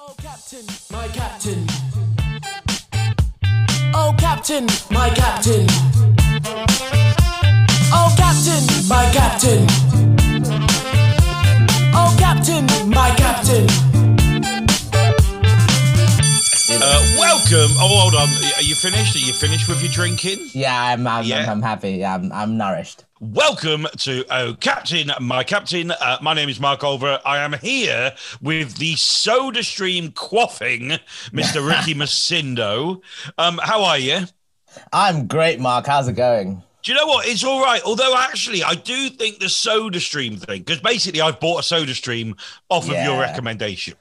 Oh, Captain, my Captain. Oh, Captain, my Captain. Oh, Captain, my Captain. Welcome. Oh, hold on. Are you finished? Are you finished with your drinking? Yeah, I'm, I'm, Yeah. I'm, I'm happy. I'm, I'm nourished. Welcome to Oh Captain, my Captain. Uh, my name is Mark Olver. I am here with the Soda Stream quaffing Mr. Ricky Macindo. Um, how are you? I'm great, Mark. How's it going? Do you know what? It's all right. Although, actually, I do think the Soda Stream thing, because basically I've bought a Soda Stream off of your recommendation.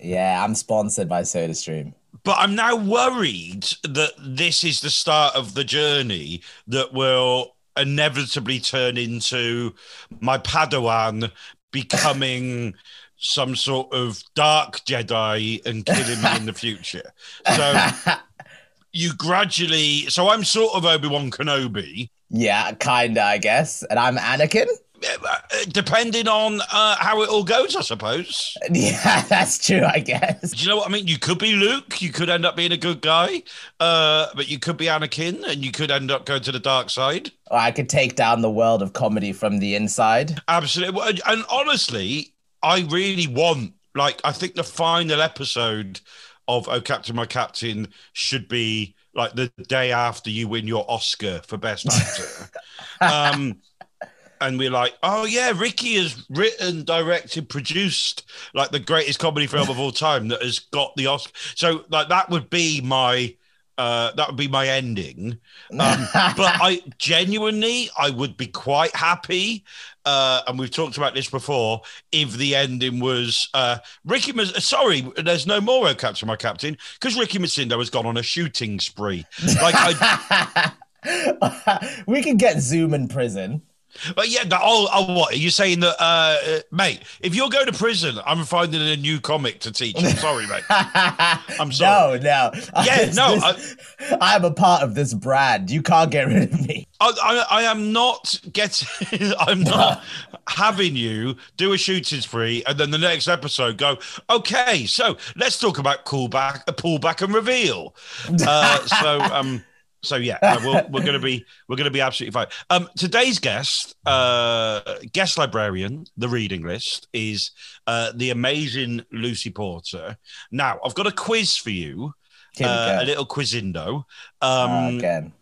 Yeah, I'm sponsored by SodaStream. But I'm now worried that this is the start of the journey that will inevitably turn into my Padawan becoming some sort of dark Jedi and killing me in the future. So you gradually, so I'm sort of Obi Wan Kenobi. Yeah, kinda, I guess. And I'm Anakin. Uh, Depending on uh, how it all goes, I suppose. Yeah, that's true, I guess. Do you know what I mean? You could be Luke, you could end up being a good guy, uh, but you could be Anakin, and you could end up going to the dark side. Or I could take down the world of comedy from the inside. Absolutely. And, and honestly, I really want, like, I think the final episode of Oh Captain, My Captain should be like the day after you win your Oscar for Best Actor. um, and we're like, oh yeah, Ricky has written, directed, produced like the greatest comedy film of all time that has got the Oscar. So like that would be my uh that would be my ending. Um, but I genuinely I would be quite happy. Uh, and we've talked about this before. If the ending was uh, Ricky, Mas- sorry, there's no more Oh Captain, my captain, because Ricky Macindo has gone on a shooting spree. Like I, we can get Zoom in prison. But yeah, oh, oh, what are you saying that, uh, mate? If you're going to prison, I'm finding a new comic to teach. I'm sorry, mate. I'm sorry. No, no. Yeah, no, this- I'm a part of this brand. You can't get rid of me. I, I, I am not getting. I'm not having you do a shooting spree and then the next episode go. Okay, so let's talk about callback, a pullback, and reveal. Uh, so, um, so yeah, we're, we're going to be we're going to be absolutely fine. Um, today's guest, uh, guest librarian, the reading list is uh, the amazing Lucy Porter. Now, I've got a quiz for you, uh, a little quizindo. Um, Ah, again.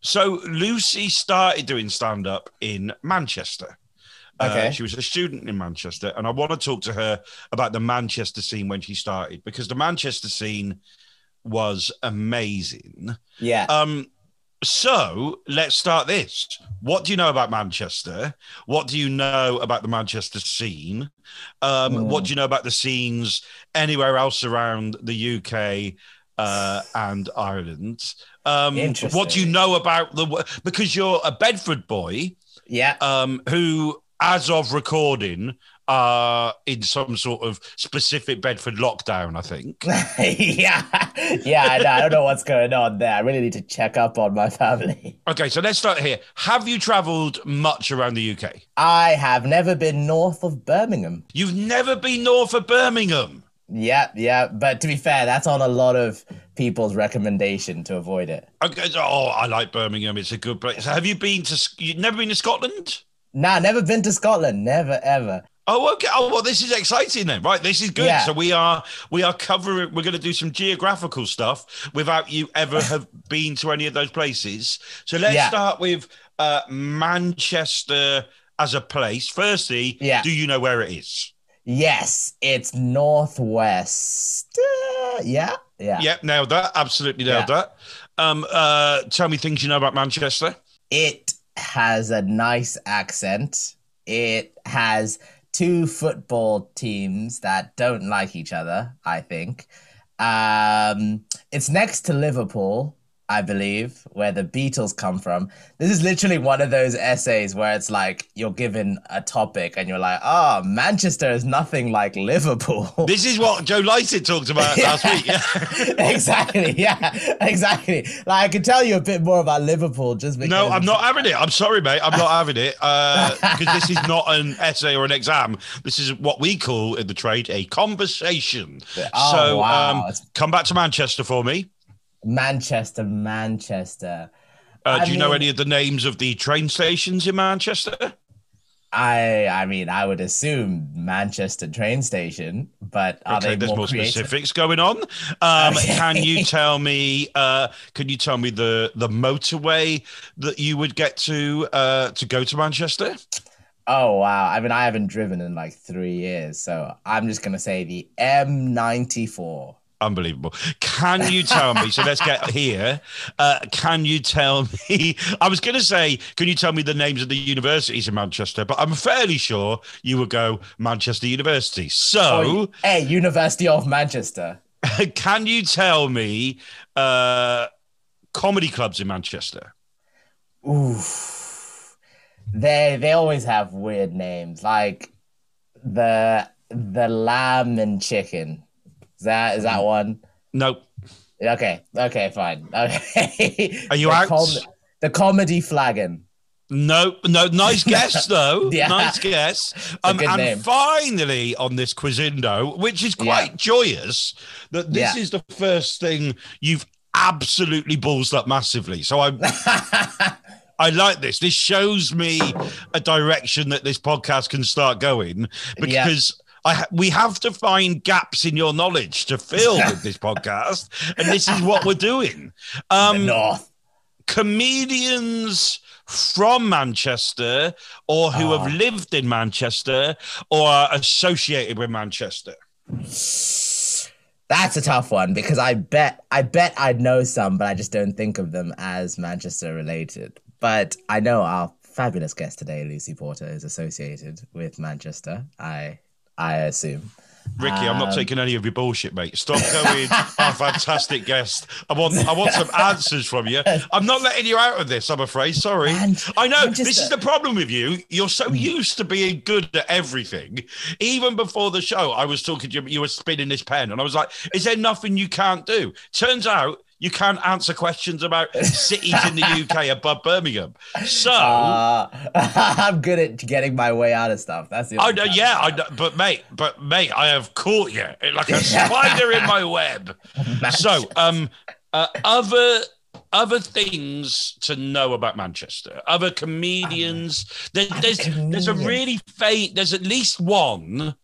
so Lucy started doing stand up in Manchester. Uh, Okay. she was a student in Manchester, and I want to talk to her about the Manchester scene when she started because the Manchester scene was amazing. Yeah. Um, so let's start this. What do you know about Manchester? What do you know about the Manchester scene? Um, Mm. What do you know about the scenes anywhere else around the UK uh, and Ireland? Um, what do you know about the? Because you're a Bedford boy yeah. um, who, as of recording, are in some sort of specific Bedford lockdown. I think. yeah. Yeah, I. I don't know what's going on there. I really need to check up on my family. Okay, so let's start here. Have you travelled much around the UK? I have never been north of Birmingham. You've never been north of Birmingham. Yeah, yeah. But to be fair, that's on a lot of people's recommendation to avoid it. Okay, oh, I like Birmingham. It's a good place. Have you been to? You've never been to Scotland? Nah, never been to Scotland. Never, ever. Oh, okay. Oh, well, this is exciting then, right? This is good. Yeah. So we are we are covering. We're going to do some geographical stuff without you ever have been to any of those places. So let's Yeah. start with uh, Manchester as a place. Firstly, Yeah. do you know where it is? Yes, it's northwest. Uh, yeah, yeah. Yep, nailed that. Absolutely nailed Yeah. that. Um, uh, tell me things you know about Manchester. It has a nice accent. It has two football teams that don't like each other, I think. Um, it's next to Liverpool. I believe, where the Beatles come from. This is literally one of those essays where it's like you're given a topic and you're like, oh, Manchester is nothing like Liverpool. This is what Joe Lycett talked about last week. Yeah. exactly. Yeah, exactly. Like I can tell you a bit more about Liverpool just because. No, I'm not having it. I'm sorry, mate. I'm not having it because this is not an essay or an exam. This is what we call in the trade a conversation. Oh, so, wow. um, come back to Manchester for me. Manchester, Manchester. Uh, do you know any of the names of the train stations in Manchester? I I mean I would assume Manchester train station, but are okay, they there's more, more specifics going on. Um, Okay. Can you tell me? Uh, can you tell me the the motorway that you would get to uh, to go to Manchester? Oh wow! I mean I haven't driven in like three years, so I'm just gonna say the M94. Unbelievable. Can you tell me? So let's get here. Uh, can you tell me? I was going to say, can you tell me the names of the universities in Manchester? But I'm fairly sure you would go Manchester University. So, Oh, hey, University of Manchester. can you tell me uh, comedy clubs in Manchester? Oof. They they always have weird names, like the the lamb and chicken. Is that is that one? Nope. Okay, okay, fine. Okay. Are you the out? the comedy flagon. No, no, nice guess though. Yeah. Nice guess. Um, and name. finally, on this Quizindo, which is Yeah. quite joyous, that this Yeah. is the first thing you've absolutely ballsed up massively. So I, I like this. This shows me a direction that this podcast can start going Yeah. because. I ha- we have to find gaps in your knowledge to fill with this podcast, and this is what we're doing. Um, North. comedians from Manchester or who Ah. have lived in Manchester or are associated with Manchester. That's a tough one because I bet I bet I'd know some, but I just don't think of them as Manchester related. But I know our fabulous guest today, Lucy Porter, is associated with Manchester. I I assume. Ricky, I'm not Um, taking any of your bullshit, mate. Stop going. our fantastic guest. I want, I want some answers from you. I'm not letting you out of this. I'm afraid. Sorry. Man- I know Manchester- this is the problem with you. You're so used to being good at everything. Even before the show, I was talking to you. You were spinning this pen, and I was like, "Is there nothing you can't do?" Turns out. You can't answer questions about cities in the UK above Birmingham. So, Uh, I'm good at getting my way out of stuff. That's the I know, yeah, I know, but mate, but mate, I have caught you like a spider in my web. So, um, uh, other other things to know about Manchester, other comedians. There, there's there's a really fa- There's at least one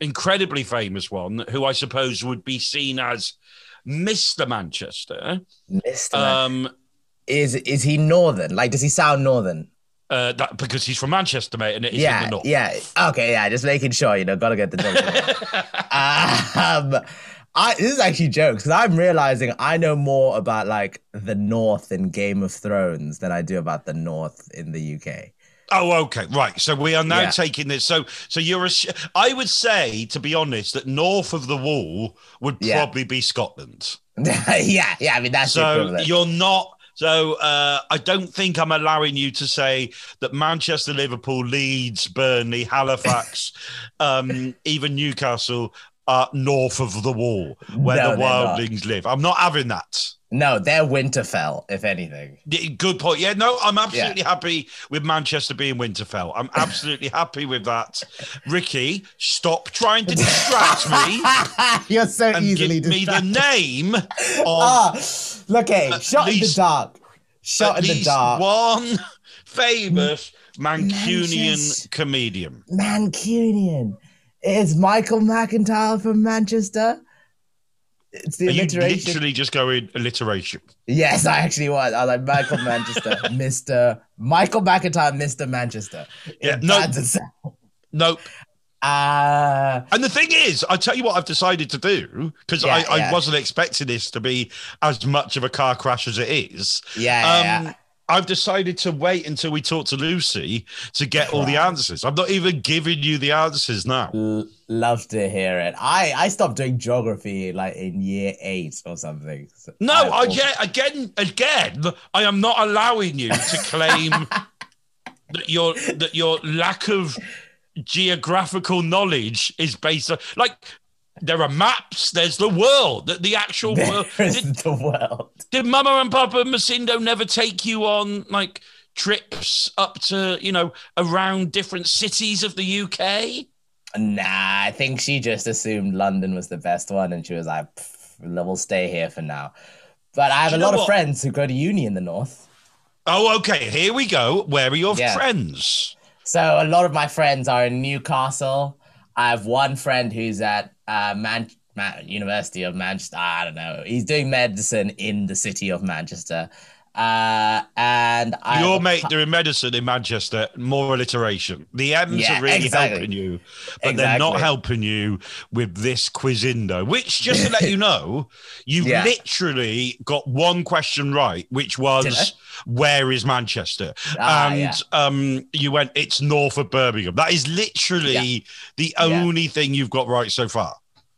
incredibly famous one who I suppose would be seen as Mr. Manchester. Mr. Um, is is he northern? Like, does he sound northern? uh, that because he's from Manchester, mate, and it is in the yeah, north. yeah. Okay, yeah. Just making sure, you know, gotta get the joke. um, I this is actually jokes because I'm realizing I know more about like the North in Game of Thrones than I do about the North in the UK. Oh, okay, right. So we are now Yeah. taking this. So, so you're a. sh- I would say, to be honest, that north of the wall would Yeah. probably be Scotland. yeah, yeah. I mean that's So you're not. So uh, I don't think I'm allowing you to say that Manchester, Liverpool, Leeds, Burnley, Halifax, um, even Newcastle are north of the wall where No, the they're not. wildlings live. I'm not having that. No, they're Winterfell, if anything. Good point. Yeah, no, I'm absolutely happy with Manchester being Winterfell. I'm absolutely happy with that. Ricky, stop trying to distract me You're so and easily give me the name of Ah, look, hey, At shot in the dark. Shot in the dark. one famous Mancunian Manchester. comedian. Mancunian. It's Michael McIntyre from Manchester. It's the Are you alliteration. literally just going alliteration? Yes, I actually was. I was like Michael Manchester, Mister Michael McIntyre, Mister Manchester. Yeah, no. adds. Nope. Uh, And the thing is, I tell you what I've decided to do because Yeah, I, I yeah. wasn't expecting this to be as much of a car crash as it is. yeah, yeah, Um, yeah. I've decided to wait until we talk to Lucy to get all the answers. I'm not even giving you the answers now. L- love to hear it. I I stopped doing geography like in year eight or something. So No, I- again, again. I am not allowing you to claim that your that your lack of geographical knowledge is based on like there are maps. There's the world, the, the actual world. There is Did, the world. Did Mama and Papa Macindo never take you on like trips up to you know around different cities of the UK? Nah, I think she just assumed London was the best one, and she was like, "We'll stay here for now." But I have a lot of friends who go to uni in the north. Oh, okay. Here we go. Where are your Yeah. friends? So a lot of my friends are in Newcastle. I have one friend who's at uh, Man- University of Manchester. I don't know. He's doing medicine in the city of Manchester. Uh, and I Your a mate doing medicine in Manchester, more alliteration. The M's Yeah, are really exactly. helping you, but they're not helping you with this quizindo. Which, just to let you know, you Yeah. literally got one question right, which was where is Manchester? Ah, and yeah. um, you went, it's north of Birmingham. That is literally the only thing you've got right so far.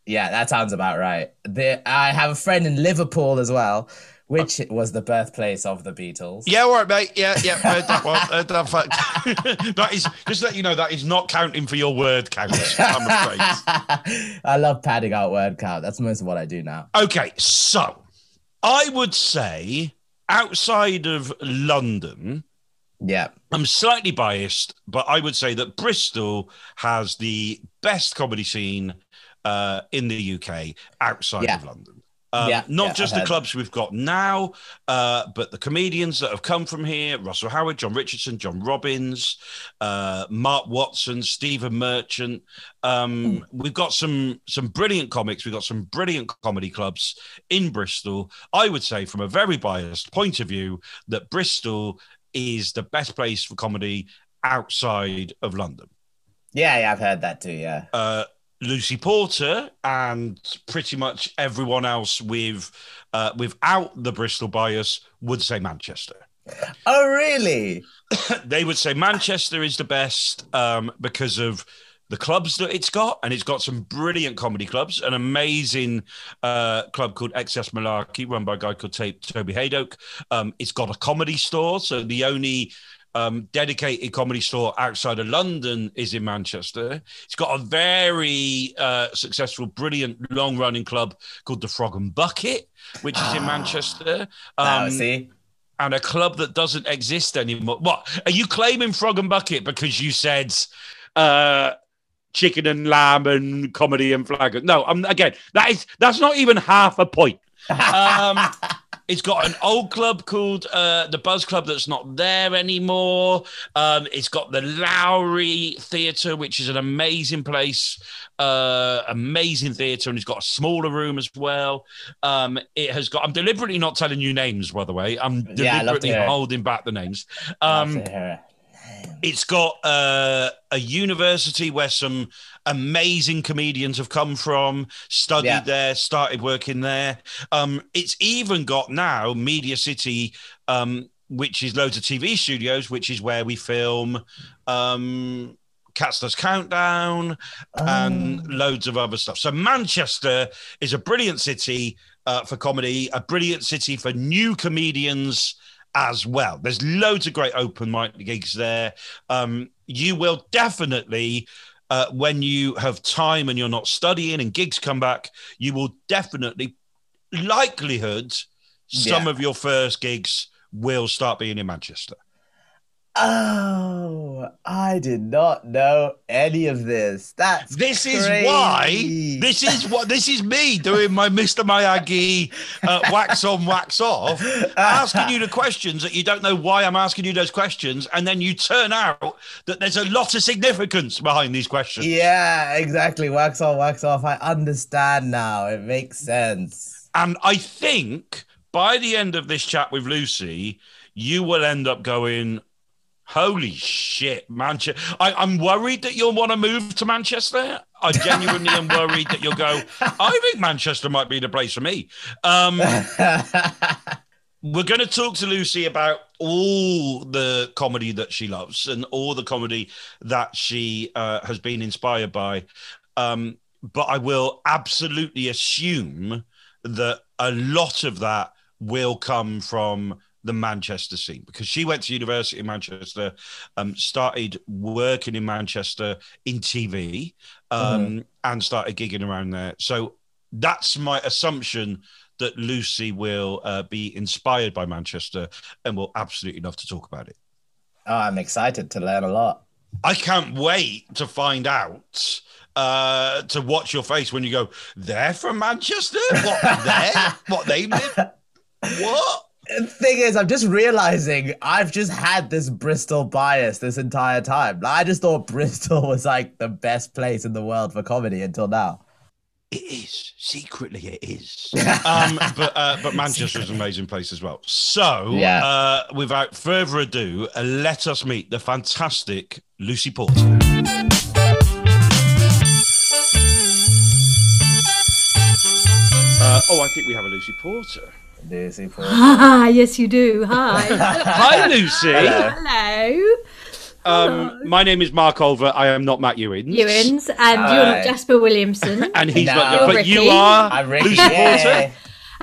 Yeah, that sounds about right. The, I have a friend in Liverpool as well, which oh. was the birthplace of the Beatles. Yeah, all right, mate. Yeah, yeah, heard that one. Heard that fact. that is just let you know that is not counting for your word count. I'm afraid. I love padding out word count. That's most of what I do now. Okay, so I would say outside of London, Yeah. I'm slightly biased, but I would say that Bristol has the best comedy scene uh, in the UK outside Yeah. of London. Um, Yeah, not yeah, just the clubs we've got now, uh, but the comedians that have come from here Russell Howard, John Richardson, John Robbins, uh, Mark Watson, Stephen Merchant. Um, we've got some some brilliant comics. We've got some brilliant comedy clubs in Bristol. I would say, from a very biased point of view, that Bristol is the best place for comedy outside of London. Yeah, yeah, I've heard that too. Yeah. Uh, Lucy Porter and pretty much everyone else with uh, without the Bristol bias would say Manchester. Oh, really? they would say Manchester is the best um, because of the clubs that it's got, and it's got some brilliant comedy clubs. An amazing uh, club called XS Malarkey, run by a guy called Toby Hadoke. Um, it's got a comedy store, so the only um, dedicated comedy store outside of London is in Manchester. It's got a very uh, successful, brilliant, long-running club called the Frog and Bucket, which is in Manchester. Now, Um, see? and a club that doesn't exist anymore. What are you claiming Frog and Bucket because you said uh, chicken and lamb and comedy and flag? No, I'm again. That is that's not even half a point. Um, it's got an old club called uh, the Buzz Club that's not there anymore. Um, it's got the Lowry Theatre, which is an amazing place, uh, amazing theatre, and it's got a smaller room as well. Um, it has got. I'm deliberately not telling you names, by the way. I'm Yeah, I love to deliberately it. holding back the names. Um, it. it's got uh, a university where some amazing comedians have come from, studied Yeah. there, started working there. Um, it's even got now Media City, um, which is loads of TV studios, which is where we film um, Cats Does Countdown and loads of other stuff. So Manchester is a brilliant city uh, for comedy, a brilliant city for new comedians as well. There's loads of great open mic gigs there. Um, you will definitely, uh, when you have time and you're not studying and gigs come back, you will definitely, likelihood, some Yeah. of your first gigs will start being in Manchester. Oh, I did not know any of this. That's This is why. This is what. This is me doing my Mr. Miyagi uh, wax on, wax off, asking you the questions that you don't know why I'm asking you those questions, and then you turn out that there's a lot of significance behind these questions. Yeah, exactly. Wax on, wax off. I understand now. It makes sense. And I think by the end of this chat with Lucy, you will end up going. Holy shit, Manchester! I'm worried that you'll want to move to Manchester. I genuinely am worried that you'll go. I think Manchester might be the place for me. Um, we're going to talk to Lucy about all the comedy that she loves and all the comedy that she uh, has been inspired by. Um, but I will absolutely assume that a lot of that will come from the Manchester scene because she went to university in Manchester, um, started working in Manchester in TV, um, and started gigging around there. So that's my assumption that Lucy will uh, be inspired by Manchester and will absolutely love to talk about it. Oh, I'm excited to learn a lot. I can't wait to find out. Uh, to watch your face when you go, they're from Manchester? What, there? what, they live? What? The thing is, I'm just realizing I've just had this Bristol bias this entire time. Like, I just thought Bristol was like the best place in the world for comedy until now. It is secretly, it is. um, but uh, but Manchester is an amazing place as well. So, Yeah. uh, without further ado, uh, let us meet the fantastic Lucy Porter. Uh, oh, I think we have a Lucy Porter. Lucy Porter. Ah, yes, you do. Hi. Hi, Lucy. Hello. Um, my name is Mark Olver. I am not Matt Ewins. Ewins, and you're not Jasper Williamson. And he's No. not, You're but Ricky. you are I'm Ricky. Lucy Porter. Yay.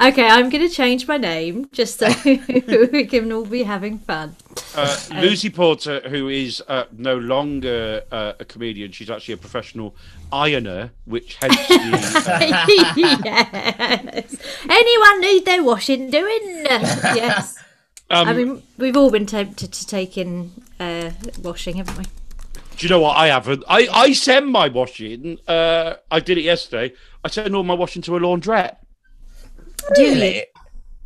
Okay, I'm going to change my name just so we can all be having fun. Uh, Lucy Porter, who is uh, no longer uh, a comedian, she's actually a professional ironer, which hence the. yes. Anyone need their washing doing? Yes. Um, I mean, we've all been tempted to take in uh, washing, haven't we? do you know what? I haven't. I, I send my washing. Uh, I did it yesterday. I send all my washing to a laundrette. Really?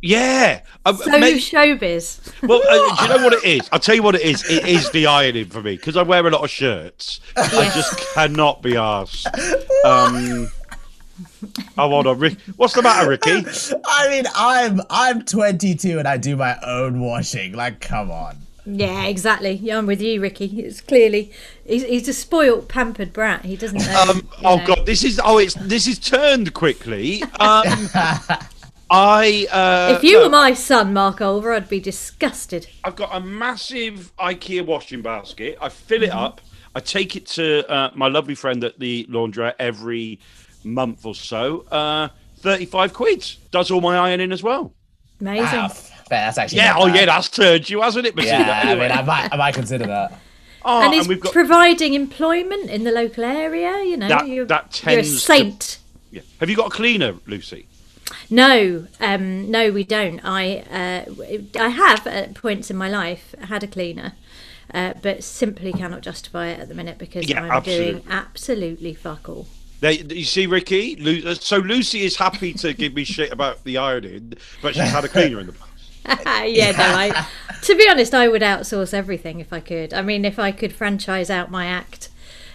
Yeah. Um, So mate- showbiz. well, uh, do you know what it is? I'll tell you what it is. It is the ironing for me because I wear a lot of shirts. I just cannot be asked. Um, oh, hold on, Rick. What's the matter, Ricky? I mean, I'm I'm 22 and I do my own washing. Like, come on. Yeah, exactly. Yeah, I'm with you, Ricky. It's clearly he's, he's a spoilt, pampered brat. He doesn't know. Um, oh know. God, this is oh, it's this is turned quickly. Um, I uh, If you no, were my son, Mark Olver, I'd be disgusted. I've got a massive IKEA washing basket. I fill it Mm-hmm. up. I take it to uh, my lovely friend at the laundrette every month or so. Uh, Thirty-five quid does all my ironing as well. Amazing. Ah, f- that's actually Yeah, oh bad. yeah, that's turned you, hasn't it, Matilda? Yeah, I mean, I might, I might consider that. oh, and he's we've got providing employment in the local area. You know, That- you're, that you're a tends to- saint. yeah. Have you got a cleaner, Lucy? No, um, no, we don't. I, uh, I have at points in my life had a cleaner, uh, but simply cannot justify it at the minute because Yeah, I'm doing absolutely. absolutely fuck all. You see, Ricky. Lu- uh, So Lucy is happy to give me shit about the ironing, but she's had a cleaner in the past. yeah, no, I, to be honest, I would outsource everything if I could. I mean, if I could franchise out my act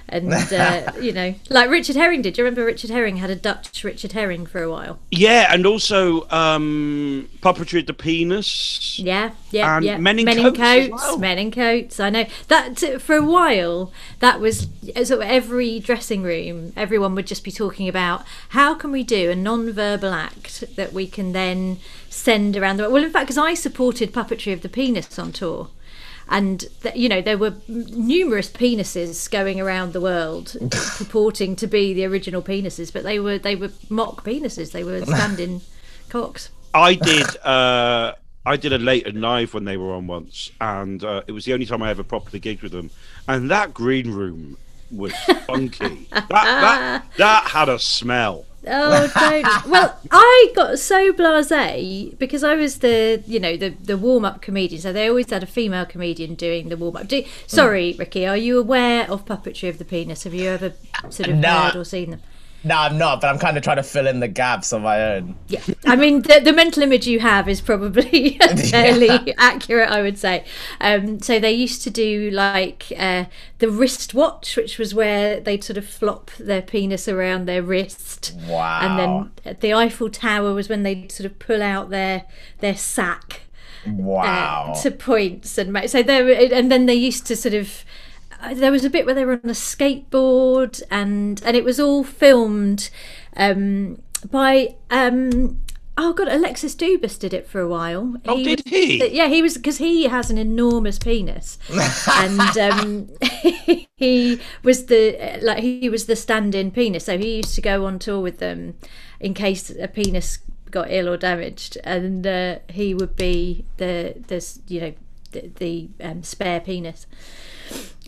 and, uh, you know, like Richard Herring did. Do you remember Richard Herring had a Dutch Richard Herring for a while? Yeah, and also um, puppetry of the penis. Yeah, yeah, And yeah. men in men coats in coats, well. men in coats. I know that for a while. That was sort of every dressing room. Everyone would just be talking about how can we do a non-verbal act that we can then send around the world. Well, in fact, because I supported puppetry of the penis on tour. And th- you know there were m- numerous penises going around the world, purporting to be the original penises, but they were they were mock penises. They were standing cocks. I did. Uh, I did a late and live when they were on once, and uh, it was the only time I ever properly gigged with them. And that green room was funky. that, that that had a smell. Oh, don't. well, I got so blasé because I was the, you know, the the warm up comedian. So they always had a female comedian doing the warm up. Do, mm. sorry, Ricky, are you aware of puppetry of the penis? Have you ever sort of No. heard or seen them? No, I'm not, but I'm kind of trying to fill in the gaps on my own. Yeah, I mean the, the mental image you have is probably fairly accurate, I would say. Um, so they used to do like uh, the wristwatch, which was where they'd sort of flop their penis around their wrist. Wow. And then the Eiffel Tower was when they'd sort of pull out their their sack Wow. uh, to points and so there and then they used to sort of uh, there was a bit where they were on a skateboard and and it was all filmed um, by um, Oh god, Alexis Dubus did it for a while. Oh, did he? Yeah, he was because he has an enormous penis, and um, he was the like he was the stand-in penis. So he used to go on tour with them in case a penis got ill or damaged, and uh, he would be the the you know the, the um, spare penis.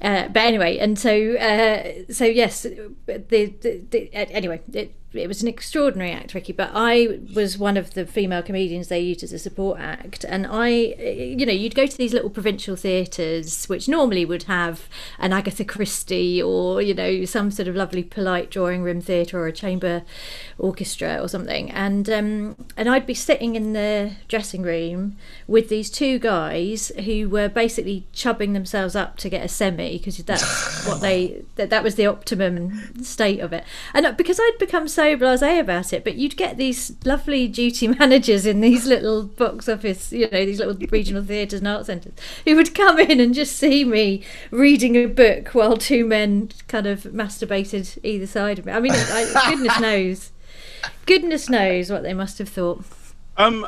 Uh, but anyway, and so uh, so yes, the, the, the anyway, it, it was an extraordinary act, Ricky. But I was one of the female comedians they used as a support act, and I, you know, you'd go to these little provincial theatres, which normally would have an Agatha Christie or you know some sort of lovely polite drawing room theatre or a chamber orchestra or something, and um, and I'd be sitting in the dressing room with these two guys who were basically chubbing themselves up to get a semi because that's what they that, that was the optimum state of it and uh, because i'd become so blasé about it but you'd get these lovely duty managers in these little box office you know these little regional theatres and art centres who would come in and just see me reading a book while two men kind of masturbated either side of me i mean I, goodness knows goodness knows what they must have thought Um,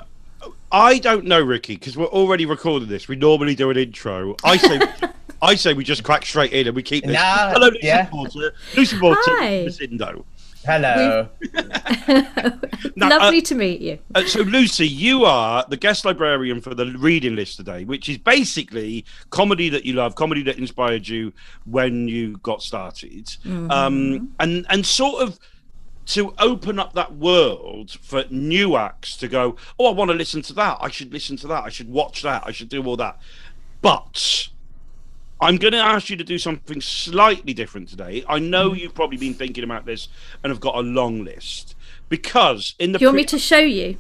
I don't know, Ricky, because we're already recording this. We normally do an intro. I say, I say we just crack straight in and we keep this. Nah, Hello, Lucy yeah. Porter. Lucy Porter, Hi. Lucindo. Hello. Now, lovely uh, to meet you Uh, so, Lucy, you are the guest librarian for the reading list today, which is basically comedy that you love, comedy that inspired you when you got started, um, and and sort of to open up that world for new acts to go. Oh, I want to listen to that. I should listen to that. I should watch that. I should do all that. But I'm going to ask you to do something slightly different today. I know you've probably been thinking about this and have got a long list because in the do you want me to show you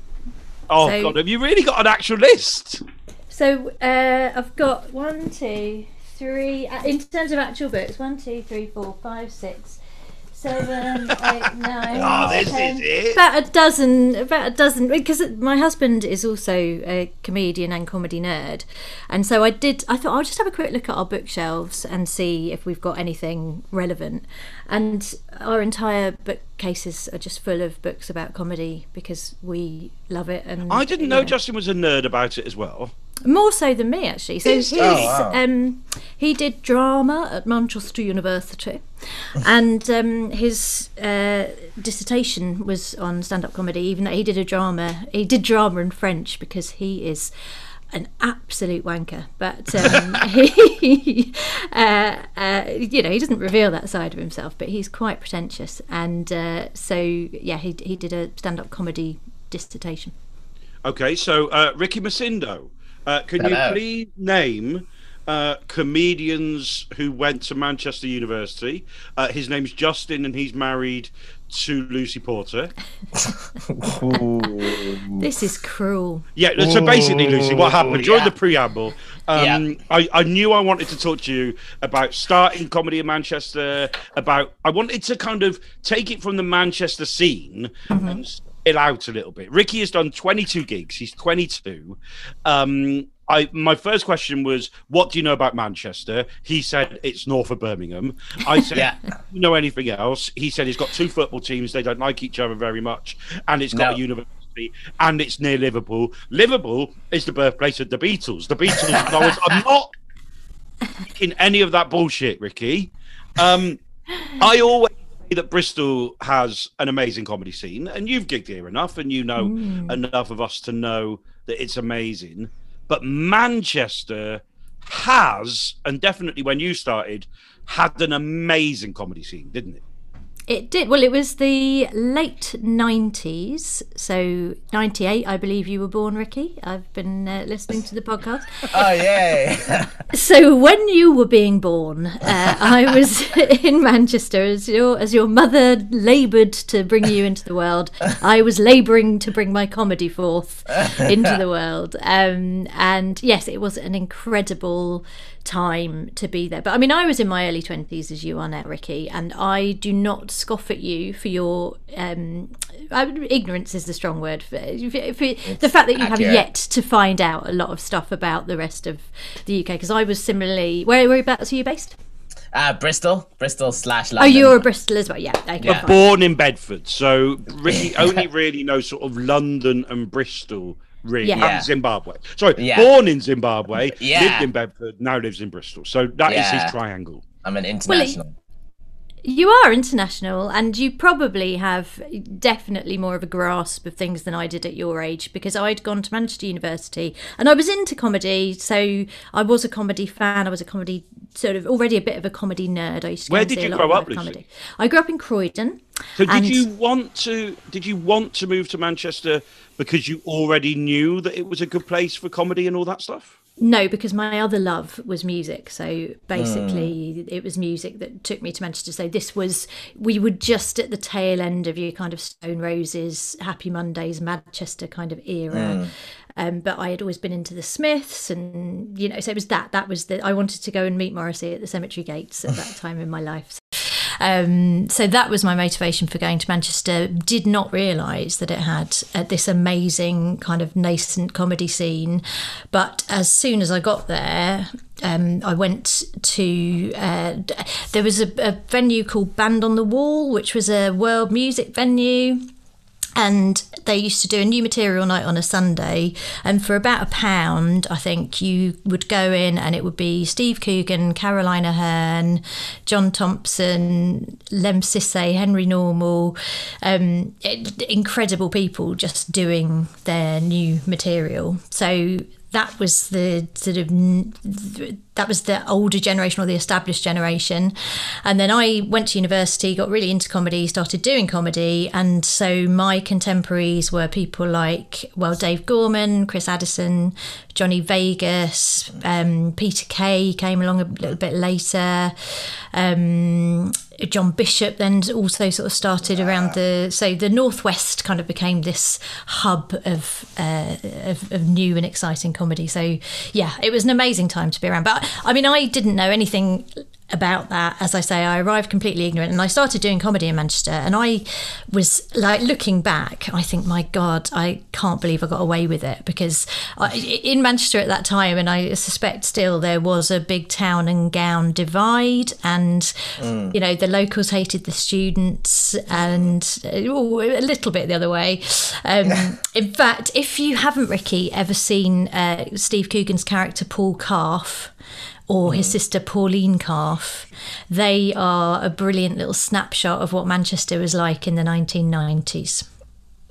Oh So- God, have you really got an actual list? So uh, I've got one, two, three. uh, In terms of actual books, one, two, three, four, five, six, seven, eight, nine. Oh, this is it. About a dozen. About a dozen. Because my husband is also a comedian and comedy nerd, and so I did. I thought I'll just have a quick look at our bookshelves and see if we've got anything relevant. And our entire bookcases are just full of books about comedy because we love it. And I didn't you know Justin was a nerd about it as well. more so than me actually so he? Oh, wow. um he did drama at manchester university and um his uh dissertation was on stand-up comedy even though he did a drama he did drama in french because he is an absolute wanker but um he uh, uh you know he doesn't reveal that side of himself but he's quite pretentious and uh so yeah he, he did a stand-up comedy dissertation Okay, so uh, Ricky Macindo, uh, can you please name uh, comedians who went to Manchester University? Uh, his name's Justin, and he's married to Lucy Porter. this is cruel Yeah, so basically, Lucy, what happened during yeah. the preamble? Um, Yeah. I, I knew I wanted to talk to you about starting comedy in Manchester. About I wanted to kind of take it from the Manchester scene and it out a little bit. Ricky has done 22 gigs. He's 22. Um, I my first question was, "What do you know about Manchester?" He said it's north of Birmingham. I said, Yeah. "Do you know anything else?" He said he's got two football teams. They don't like each other very much, and it's got No. a university, and it's near Liverpool. Liverpool is the birthplace of the Beatles. The Beatles. I I'm not in any of that bullshit, Ricky. Um, I always say that Bristol has an amazing comedy scene, and you've gigged here enough, and you know enough of us to know that it's amazing. But Manchester has, and definitely when you started, had an amazing comedy scene, didn't it? It did. Well, it was the late 90s. So, 98, I believe you were born, Ricky. I've been uh, listening to the podcast. Oh yay! So, when you were being born, uh, I was in Manchester as your, as your mother laboured to bring you into the world. I was labouring to bring my comedy forth into the world. Um, and yes, it was an incredible time to be there. But I mean, I was in my early 20s as you are now, Ricky, and I do not scoff at you for your um, ignorance is the strong word for, for, for the fact that you have yet to find out a lot of stuff about the rest of the UK. Because I was similarly, where whereabouts are you based? Uh, Bristol, Bristol slash London. Oh, London. you're a Bristol as well. Yeah. Okay. Yeah. Born in Bedford, so Ricky only really knows sort of London and Bristol. Really, Yeah. and Zimbabwe. Sorry, Yeah. born in Zimbabwe, Yeah. lived in Bedford, now lives in Bristol. So that is Yeah. his triangle. I'm an international. You are international, and you probably have definitely more of a grasp of things than I did at your age because I'd gone to Manchester University and I was into comedy. So I was a comedy fan. I was a comedy sort of already a bit of a comedy nerd. I used to Where did see you a lot grow of up, comedy. I grew up in Croydon. So did and- you want to? Did you want to move to Manchester because you already knew that it was a good place for comedy and all that stuff? No, because my other love was music. So basically, it was music that took me to Manchester. So this was, we were just at the tail end of your kind of Stone Roses, Happy Mondays, Manchester kind of era. Um, but I had always been into the Smiths, and you know, so it was that. That was the. I wanted to go and meet Morrissey at the cemetery gates at that time in my life. Um, so that was my motivation for going to Manchester. Did not realise that it had uh, this amazing kind of nascent comedy scene, but as soon as I got there, um, I went to uh, there was a, a venue called Band on the Wall, which was a world music venue and they used to do a new material night on a Sunday, and for about a pound, I think you would go in, and it would be Steve Coogan, Caroline Aherne, John Thompson, Lemn Sissay, Henry Normal, um, it- incredible people just doing their new material. So that was the sort of that was the older generation or the established generation and then i went to university got really into comedy started doing comedy and so my contemporaries were people like well dave gorman chris addison johnny vegas um, peter kay came along a little bit later um, John Bishop then also sort of started around the so the northwest kind of became this hub of, uh, of of new and exciting comedy. So yeah, it was an amazing time to be around. But I mean, I didn't know anything about that. As I say, I arrived completely ignorant, and I started doing comedy in Manchester. And I was like looking back, I think, my God, I can't believe I got away with it because I, in Manchester at that time, and I suspect still there was a big town and gown divide, and you know the locals hated the students, and oh, a little bit the other way. Um, in fact, if you haven't, Ricky, ever seen uh, Steve Coogan's character Paul Calf or his mm. sister Pauline Calf. They are a brilliant little snapshot of what Manchester was like in the 1990s.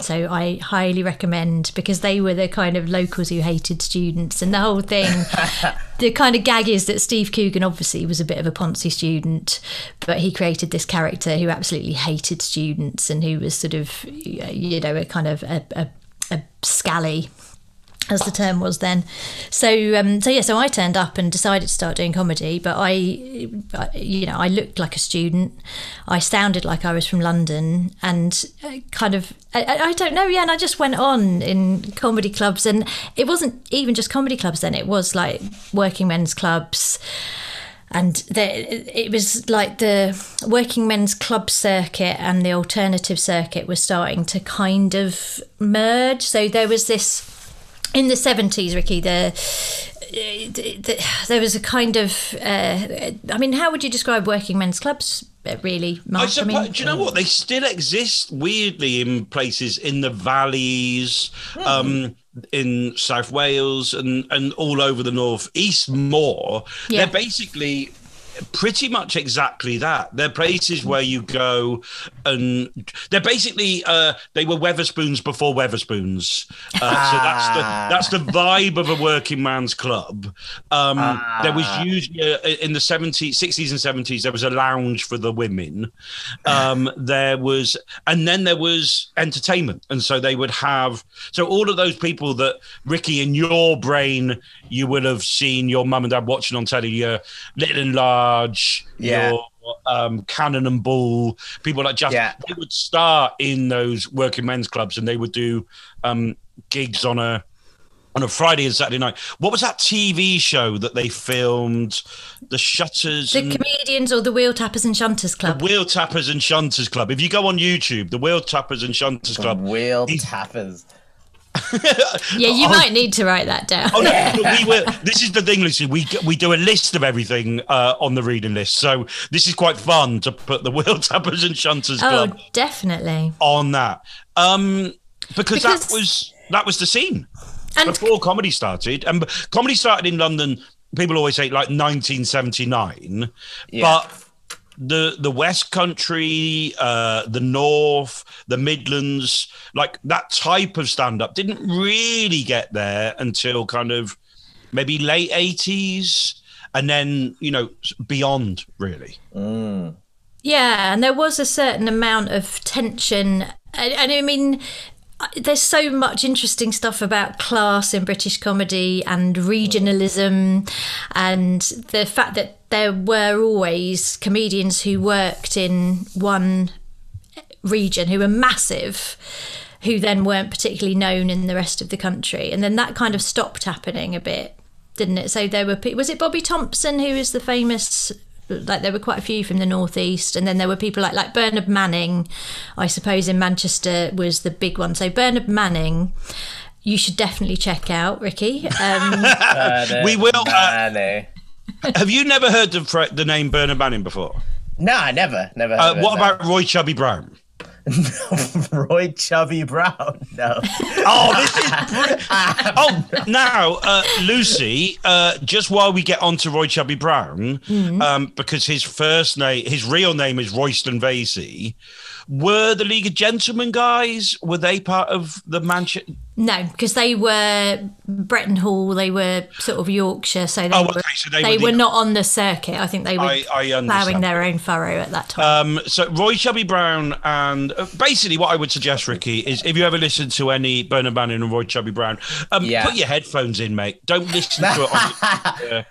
So I highly recommend because they were the kind of locals who hated students and the whole thing. the kind of gag is that Steve Coogan obviously was a bit of a Ponzi student, but he created this character who absolutely hated students and who was sort of, you know, a kind of a, a, a scally as the term was then. So, um, so yeah, so I turned up and decided to start doing comedy, but I, you know, I looked like a student. I sounded like I was from London, and uh, kind of, I, I I don't know, yeah. And I just went on in comedy clubs, and it wasn't even just comedy clubs then. It was like working men's clubs. And the, it was like the working men's club circuit and the alternative circuit was starting to kind of merge. So there was this in the 70s ricky the, the there was a kind of uh, i mean how would you describe working men's clubs uh, really Mark? I suppose, mean, do you know what? They still exist weirdly in places in the valleys, um, in South Wales, and and all over the north east more. Yeah. They're basically pretty much exactly that. They're places where you go, and they're basically uh, they were Wetherspoons before Wetherspoons. Uh, so that's the that's the vibe of a working man's club. Um, There was usually uh, in the 70s, 60s, and 70s there was a lounge for the women. Um, there was, and then there was entertainment, and so they would have. So all of those people that Ricky in your brain you would have seen your mum and dad watching on telly, your Little and Large, Yeah. your um, Cannon and Ball, people like Jeff, Yeah. they would start in those working men's clubs and they would do um, gigs on a on a Friday and Saturday night. What was that TV show that they filmed? The Shutters, the and comedians or the wheel tappers and shunters club The Wheel Tappers and Shunters Club. If you go on YouTube, the Wheel Tappers and Shunters Club, Wheel He's- tappers. Yeah, you might need to write that down. Oh no, but we were. This is the thing, Lucy. We we do a list of everything uh, on the reading list, so this is quite fun to put the Wheel Tappers and Shunters Oh, Club definitely. on that, um, because, Because- that was that was the scene And before comedy started, and comedy started in London. People always say like 1979, Yeah. but the the West Country, uh, the North, the Midlands, like that type of stand up didn't really get there until kind of maybe late 80s, and then you know beyond really. Yeah, and there was a certain amount of tension. And, and I mean, I- there's so much interesting stuff about class in British comedy and regionalism, and the fact that there were always comedians who worked in one region who were massive who then weren't particularly known in the rest of the country. And then that kind of stopped happening a bit didn't it? So there were was it bobby thompson who was the famous like there were quite a few from the northeast and then there were people like like bernard manning i suppose in manchester was the big one so bernard manning you should definitely check out ricky um, We will, uh, Have you never heard the, the name Bernard Manning before? Nah, never, never. Uh, what about Roy Chubby Brown? Roy Chubby Brown? No. Oh, this is. br- oh, now, uh, Lucy. Uh, just while we get on to Roy Chubby Brown, um, because his first name, his real name is Royston Vasey. Were the League of Gentlemen guys? Were they part of the Manchester? no because they were Bretton Hall, they were sort of Yorkshire, so they, Oh, were, so they they, were were, not on the circuit. I think they were I- I ploughing their own furrow at that time. Um, so Roy Chubby Brown and uh, basically what I would suggest, Ricky, is if you ever listen to any Bernard Manning and Roy Chubby Brown, um, Yeah. put your headphones in, mate. Don't listen to it. On, uh,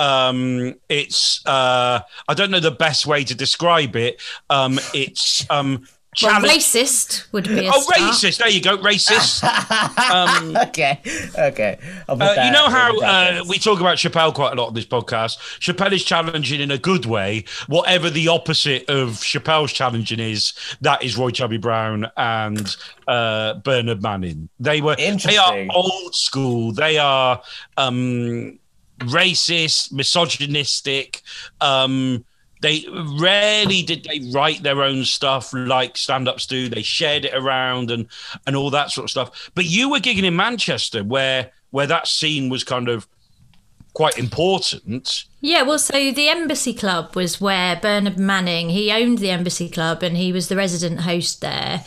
um, it's uh, I don't know the best way to describe it. Um, it's um, well, racist would be a Oh, start. racist! There you go, racist. Um, okay, okay. Uh, you know how uh, we talk about Chappelle quite a lot on this podcast. Chappelle is challenging in a good way. Whatever the opposite of Chappelle's challenging is, that is Roy Chubby Brown and uh, Bernard Manning. They were they are old school. They are um, racist, misogynistic. Um, they rarely did they write their own stuff like stand-ups do. They shared it around and and all that sort of stuff. But you were gigging in Manchester, where where that scene was kind of quite important. Yeah, well, so the Embassy Club was where Bernard Manning he owned the Embassy Club and he was the resident host there,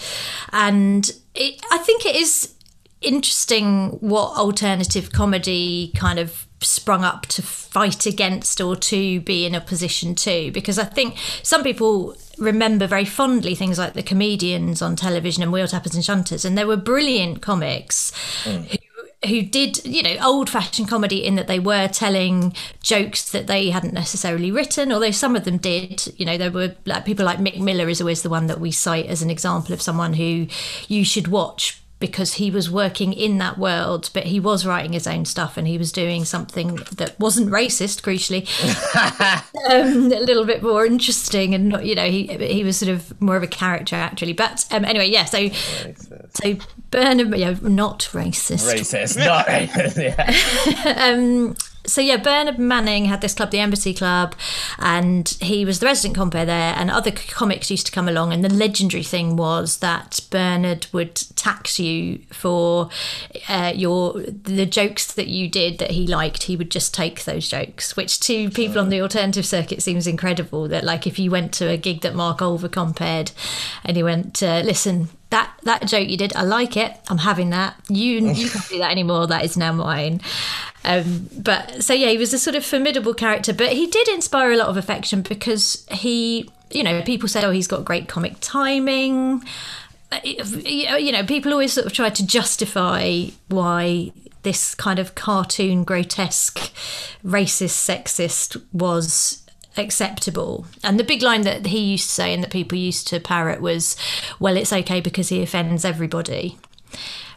and it, I think it is interesting what alternative comedy kind of sprung up to fight against or to be in opposition to because I think some people remember very fondly things like the comedians on television and wheel tappers and shunters and there were brilliant comics mm. who did you know old fashioned comedy in that they were telling jokes that they hadn't necessarily written although some of them did. You know there were like people like mick miller is always the one that we cite as an example of someone who you should watch because he was working in that world but he was writing his own stuff and he was doing something that wasn't racist crucially um, a little bit more interesting and not you know he he was sort of more of a character actually. But um, anyway yeah so so Bernard yeah, not racist racist, not racist. Yeah. um, so yeah, Bernard Manning had this club, the Embassy Club, and he was the resident compere there. And other comics used to come along, and the legendary thing was that Bernard would tax you for uh, your the jokes that you did that he liked. He would just take those jokes, which to people on the alternative circuit seems incredible. That like if you went to a gig that Mark Olver compared, and he went, uh, listen. That, that joke you did, I like it. I'm having that. You you can't do that anymore. That is now mine. Um, but so yeah, he was a sort of formidable character, but he did inspire a lot of affection because he, you know, people said, oh, he's got great comic timing. Uh, You know, people always sort of try to justify why this kind of cartoon, grotesque, racist, sexist was acceptable. And the big line that he used to say and that people used to parrot was, well, it's okay because he offends everybody.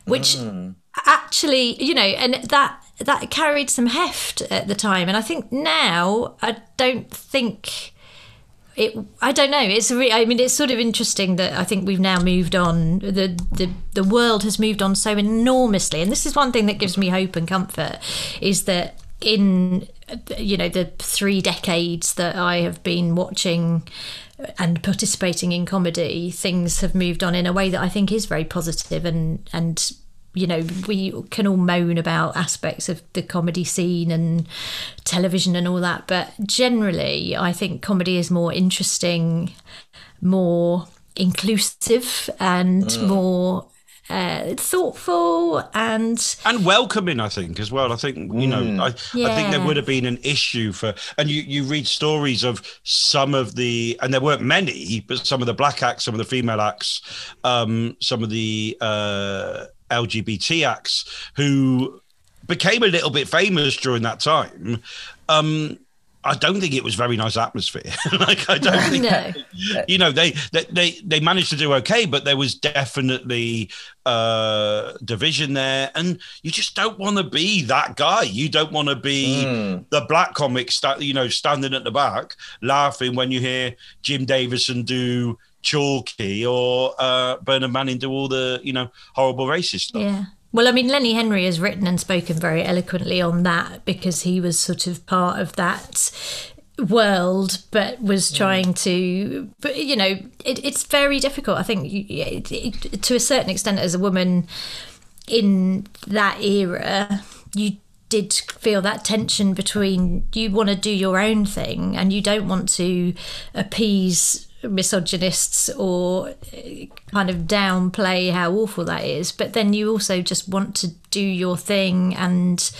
Which hmm. actually, you know, and that that carried some heft at the time. And I think now I don't think it I don't know. It's re- I mean, it's sort of interesting that I think we've now moved on. The, the the world has moved on so enormously, and this is one thing that gives me hope and comfort is that in you know the three decades that I have been watching and participating in comedy, things have moved on in a way that I think is very positive and and you know we can all moan about aspects of the comedy scene and television and all that but generally i think comedy is more interesting more inclusive and mm. more uh, thoughtful and and welcoming i think as well. I think you know I, I think there would have been an issue for and you you read stories of some of the and there weren't many but some of the black acts some of the female acts um some of the uh lgbt acts who became a little bit famous during that time. Um I don't think it was very nice atmosphere. like I don't think no. You know they, they they they managed to do okay but there was definitely uh division there. And you just don't want to be that guy. You don't want to be the black comic sta- you know standing at the back laughing when you hear jim davidson do chalky or uh bernard manning do all the you know horrible racist stuff. Yeah. Well, I mean, Lenny Henry has written and spoken very eloquently on that because he was sort of part of that world, but was mm. trying to. But you know, it, it's very difficult. I think it, it, to a certain extent, as a woman in that era, you did feel that tension between you want to do your own thing and you don't want to appease misogynists or uh, kind of downplay how awful that is but then you also just want to do your thing and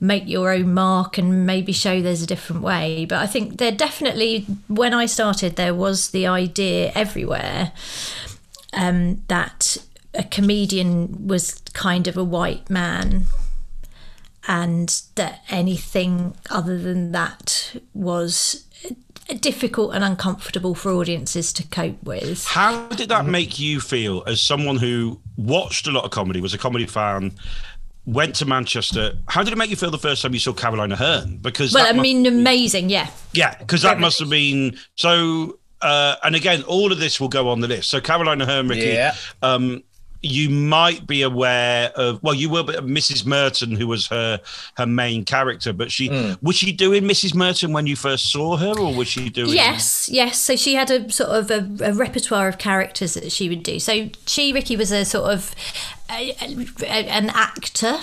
make your own mark and maybe show there's a different way. But i think there definitely when i started there was the idea everywhere um, that a comedian was kind of a white man and that anything other than that was difficult and uncomfortable for audiences to cope with. How did that make you feel as someone who watched a lot of comedy, was a comedy fan, went to Manchester? How did it make you feel the first time you saw Caroline Aherne? Because Well, that I must- mean, amazing, yeah. yeah, because that must have been so. Uh, and again, all of this will go on the list. So Caroline Aherne, Ricky, Yeah. um, you might be aware of. Well, you will, be Mrs. Merton, who was her her main character, but she Hmm. was she doing Mrs. Merton when you first saw her, or was she doing? Yes, yes. So she had a sort of a, a repertoire of characters that she would do. So she, Ricky, was a sort of a, a- an actor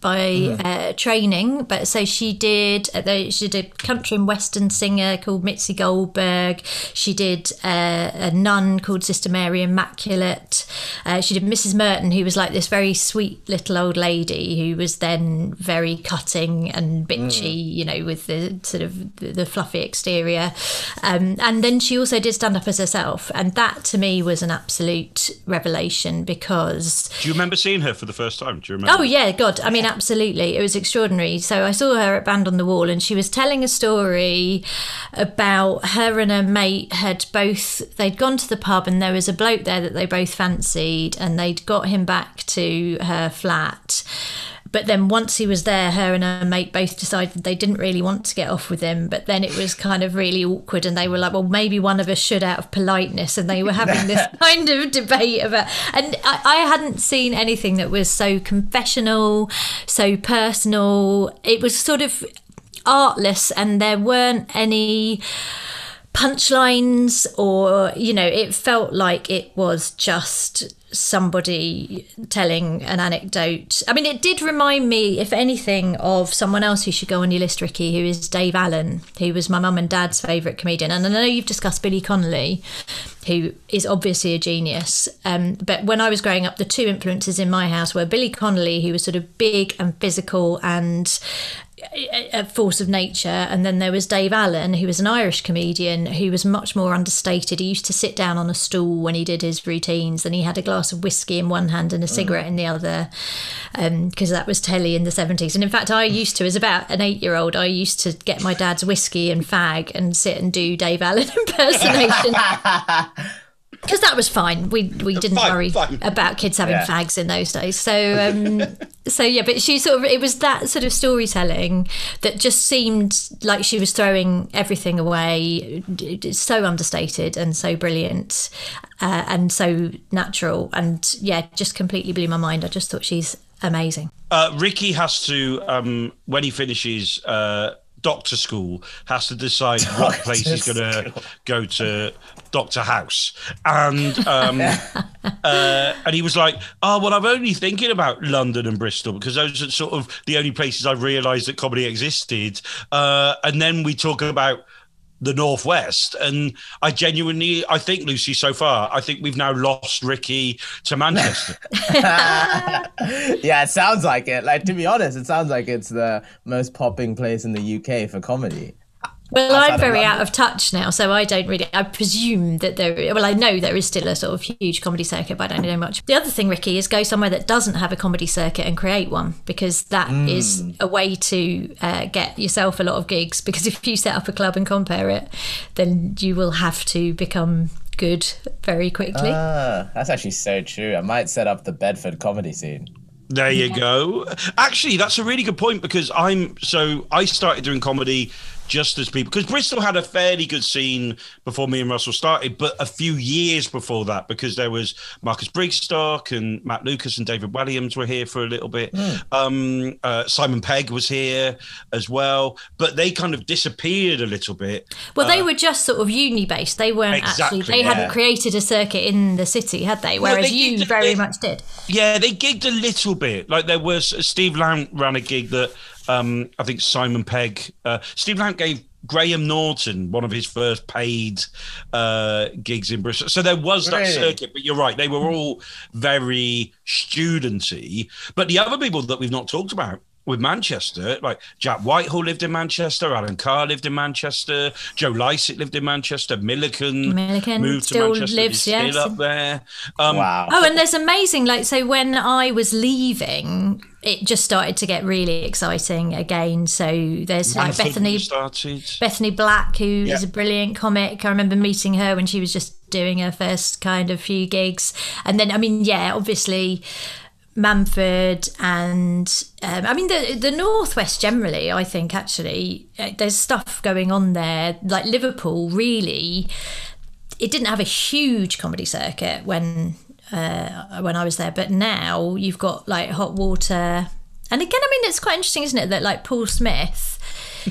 by uh, training, but so she did. Uh, she did a country and western singer called Mitzi Goldberg. She did uh, a nun called Sister Mary Immaculate. Uh, she did Mrs. Merton, who was like this very sweet little old lady who was then very cutting and bitchy, you know, with the sort of the, the fluffy exterior. Um, and then she also did stand up as herself, and that to me was an absolute revelation because Do you remember seeing her for the first time? Do you remember? Oh yeah, God! I mean, absolutely, it was extraordinary. So I saw her at Band on the Wall, and she was telling a story about her and her mate had both they'd gone to the pub, and there was a bloke there that they both fancied, and they'd got him back to her flat. But then once he was there, her and her mate both decided they didn't really want to get off with him. But then it was kind of really awkward, and they were like, "Well, maybe one of us should out of politeness." And they were having this kind of debate about. And I, I hadn't seen anything that was so confessional, so personal. It was sort of artless, and there weren't any punchlines or you know it felt like it was just somebody telling an anecdote. I mean it did remind me if anything of someone else who should go on your list ricky who is dave allen who was my mum and dad's favourite comedian. And i know you've discussed billy connolly who is obviously a genius. Um, but when i was growing up the two influences in my house were billy connolly who was sort of big and physical and a force of nature. And then there was Dave Allen who was an Irish comedian who was much more understated. He used to sit down on a stool when he did his routines and he had a glass of whiskey in one hand and a cigarette in the other um, because that was telly in the 70s and in fact I used to as about an eight year old I used to get my dad's whiskey and fag and sit and do Dave Allen impersonation because that was fine we we didn't Fine, worry fine. about kids having Yeah. fags in those days so um so yeah, but she sort of it was that sort of storytelling that just seemed like she was throwing everything away. So understated and so brilliant, uh, and so natural, and yeah, just completely blew my mind. I just thought she's amazing. Uh, Ricky has to, um, when he finishes uh, doctor school, has to decide what Doctor place he's going to go to Doctor House, and um, uh, and he was like, "Oh well, I'm only thinking about London and Bristol because those are sort of the only places i've realised that comedy existed." Uh, and then we talk about the northwest and i genuinely i think lucy so far i think we've now lost ricky to manchester yeah, it sounds like it. Like to be honest, it sounds like it's the most popping place in the UK for comedy. Well, I'm very out of touch now, so I don't really. I presume that there. Well, I know there is still a sort of huge comedy circuit, but I don't know much. The other thing, Ricky, is go somewhere that doesn't have a comedy circuit and create one because that is Mm. a way to uh, get yourself a lot of gigs. Because if you set up a club and compare it, then you will have to become good very quickly. Ah, that's actually so true. I might set up the Bedford comedy scene. There you go. Actually, that's a really good point because I'm so I started doing comedy just as people because Bristol had a fairly good scene before me and Russell started, but a few years before that because there was Marcus Brigstocke and Matt Lucas and David Walliams were here for a little bit. Um, uh, Simon Pegg was here as well, but they kind of disappeared a little bit. well, they were just sort of uni based. They weren't Exactly, actually. They hadn't created a circuit in the city, had they? Well, Whereas they you did- very they- much did. Yeah, they gigged a little bit. Like there was Steve Lamb ran a gig that um, I think Simon Pegg, uh, Steve Lamb gave Graham Norton one of his first paid uh, gigs in Bristol. So there was that Really? circuit. But you're right, they were all very studenty. But the other people that we've not talked about. With Manchester, like Jack Whitehall lived in Manchester, Alan Carr lived in Manchester, Joe Lycett lived in Manchester, Milliken, Milliken moved still to Manchester, lives, he's yes. still up there. Um, Wow. Oh, and there's amazing, like, so when I was leaving, it just started to get really exciting again. So there's like Manford Bethany, started. Bethany Black, who is Yeah. a brilliant comic. I remember meeting her when she was just doing her first kind of few gigs. And then, I mean, yeah, obviously. Manford and um, I mean the the northwest generally. I think actually uh, there's stuff going on there. Like Liverpool, really, it didn't have a huge comedy circuit when uh, when I was there, but now you've got like hot water. And again, I mean, it's quite interesting, isn't it, that like Paul Smith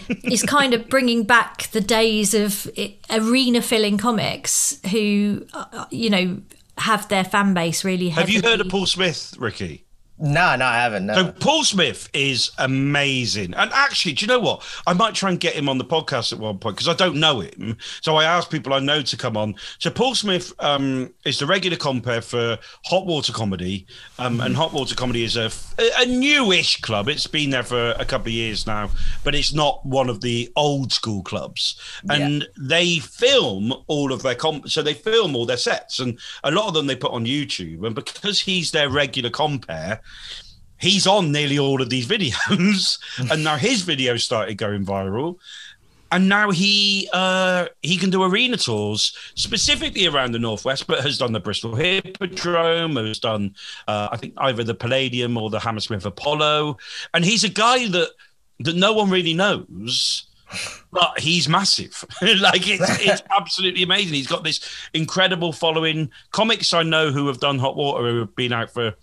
is kind of bringing back the days of arena filling comics who, uh, you know, have their fan base really. Have you heard of Paul Smith, Ricky? No, no, I haven't. No. So Paul Smith is amazing, and actually, do you know what? I might try and get him on the podcast at one point because I don't know him. So I asked people I know to come on. So Paul Smith um, is the regular compare for Hot Water Comedy, um, and Hot Water Comedy is a, a newish club. It's been there for a couple of years now, but it's not one of the old school clubs. And they film all of their comp, so they film all their sets, and a lot of them they put on YouTube. And because he's their regular compare he's on nearly all of these videos and now his videos started going viral and now he uh he can do arena tours specifically around the northwest but has done the bristol hippodrome has done uh, i think either the palladium or the hammersmith apollo and he's a guy that that no one really knows but he's massive. like it's it's absolutely amazing. He's got this incredible following. Comics I know who have done hot water who have been out for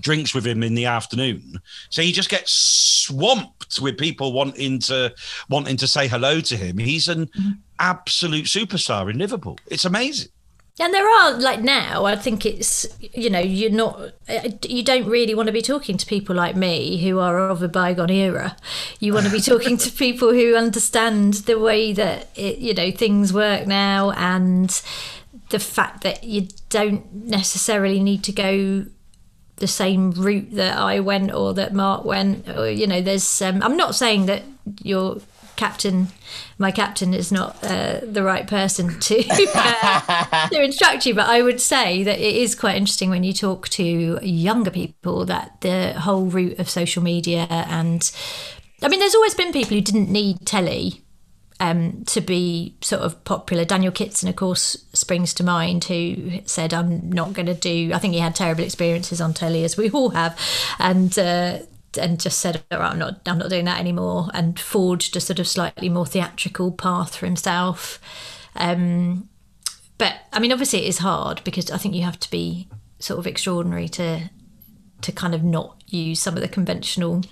drinks with him in the afternoon. So he just gets swamped with people wanting to wanting to say hello to him. He's an absolute superstar in Liverpool. It's amazing. And there are like now, I think it's you know you're not uh, you don't really want to be talking to people like me who are of a bygone era. You want to be talking to people who understand the way that it, you know things work now and the fact that you don't necessarily need to go the same route that I went or that Mark went. Or, you know, there's. Um, I'm not saying that your captain, my captain, is not uh, the right person to uh, to instruct you, but I would say that it is quite interesting when you talk to younger people that the whole route of social media and. I mean, there's always been people who didn't need telly um, to be sort of popular. Daniel Kitson, of course, springs to mind, who said, "I'm not going to do." I think he had terrible experiences on telly, as we all have, and. Uh, and just said, "All right, I'm not, I'm not doing that anymore," and forged a sort of slightly more theatrical path for himself. Um, but I mean, obviously, it is hard because I think you have to be sort of extraordinary to to kind of not use some of the conventional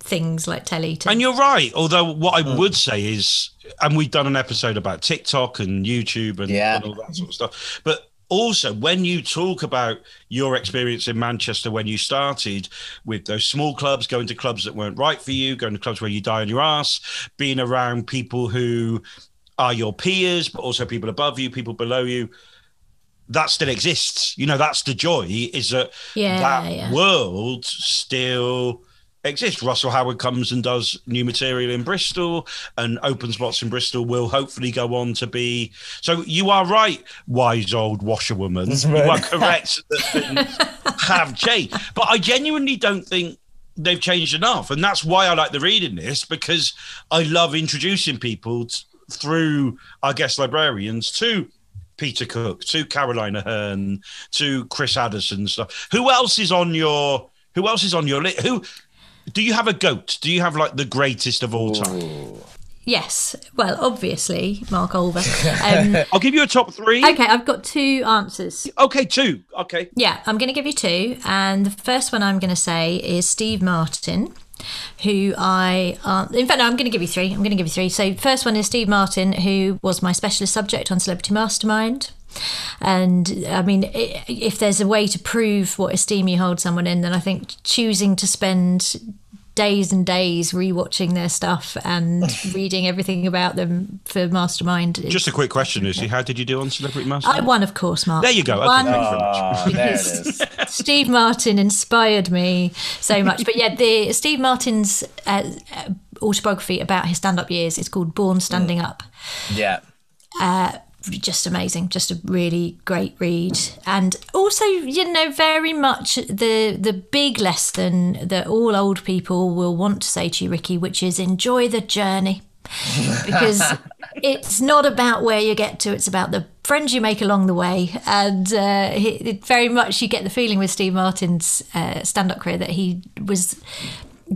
things like telly. To, And you're right. Although what I mm. would say is, and we've done an episode about TikTok and YouTube and, Yeah. and all that sort of stuff. But also, when you talk about your experience in Manchester when you started with those small clubs, going to clubs that weren't right for you, going to clubs where you die on your ass, being around people who are your peers, but also people above you, people below you. That still exists. You know, that's the joy is that Yeah, that yeah. world still exists. Russell Howard comes and does new material in Bristol, and Open Spots in Bristol will hopefully go on to be. So you are right, wise old washerwoman. You are correct that things have changed, but I genuinely don't think they've changed enough, and that's why I like the reading this because I love introducing people t- through our guest librarians to. Peter Cook, to Caroline Aherne, to Chris Addison stuff. Who else is on your who else is on your list? Who do you have a goat? Do you have like the greatest of all time? yes, well, obviously, Mark Olver. Um, I'll give you a top three. Okay, I've got two answers. Okay, two. Okay. Yeah, I'm going to give you two. And the first one I'm going to say is Steve Martin, who I, uh, in fact, no, I'm going to give you three. I'm going to give you three. So, first one is Steve Martin, who was my specialist subject on Celebrity Mastermind. And I mean, if there's a way to prove what esteem you hold someone in, then I think choosing to spend days and days rewatching their stuff and reading everything about them for Mastermind. Is, Just a quick question, Lucy. How did you do on Celebrity Master? I won, of course, Mark. There you go. Okay, Won. thank you very much. Oh, there it is. Steve Martin inspired me so much. But yeah, the Steve Martin's uh, uh, autobiography about his stand-up years is called Born Standing Up. Yeah. Just amazing, just a really great read, and also you know very much the the big lesson that all old people will want to say to you, Ricky, which is enjoy the journey, because it's not about where you get to; it's about the friends you make along the way. And uh, he, it very much you get the feeling with Steve Martin's uh, stand-up career that he was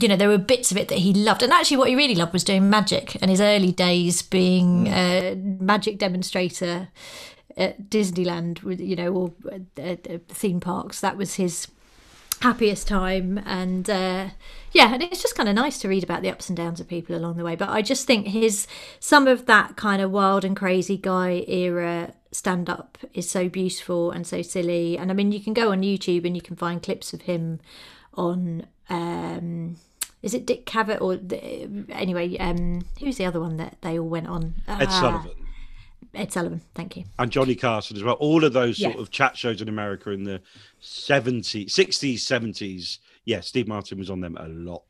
you know, there were bits of it that he loved. And actually, what he really loved was doing magic and his early days being a magic demonstrator at Disneyland, you know, or at, at theme parks. That was his happiest time. And uh, yeah, and it's just kind of nice to read about the ups and downs of people along the way. But I just think his some of that kind of wild and crazy guy era stand up is so beautiful and so silly. And I mean, you can go on YouTube and you can find clips of him on um is it Dick Cavett or the, anyway um who's the other one that they all went on Ed Ah, Sullivan Ed Sullivan thank you and Johnny Carson as well. All of those sort of chat shows in America in the 70s, 60s, 70s. Yeah, Steve Martin was on them a lot.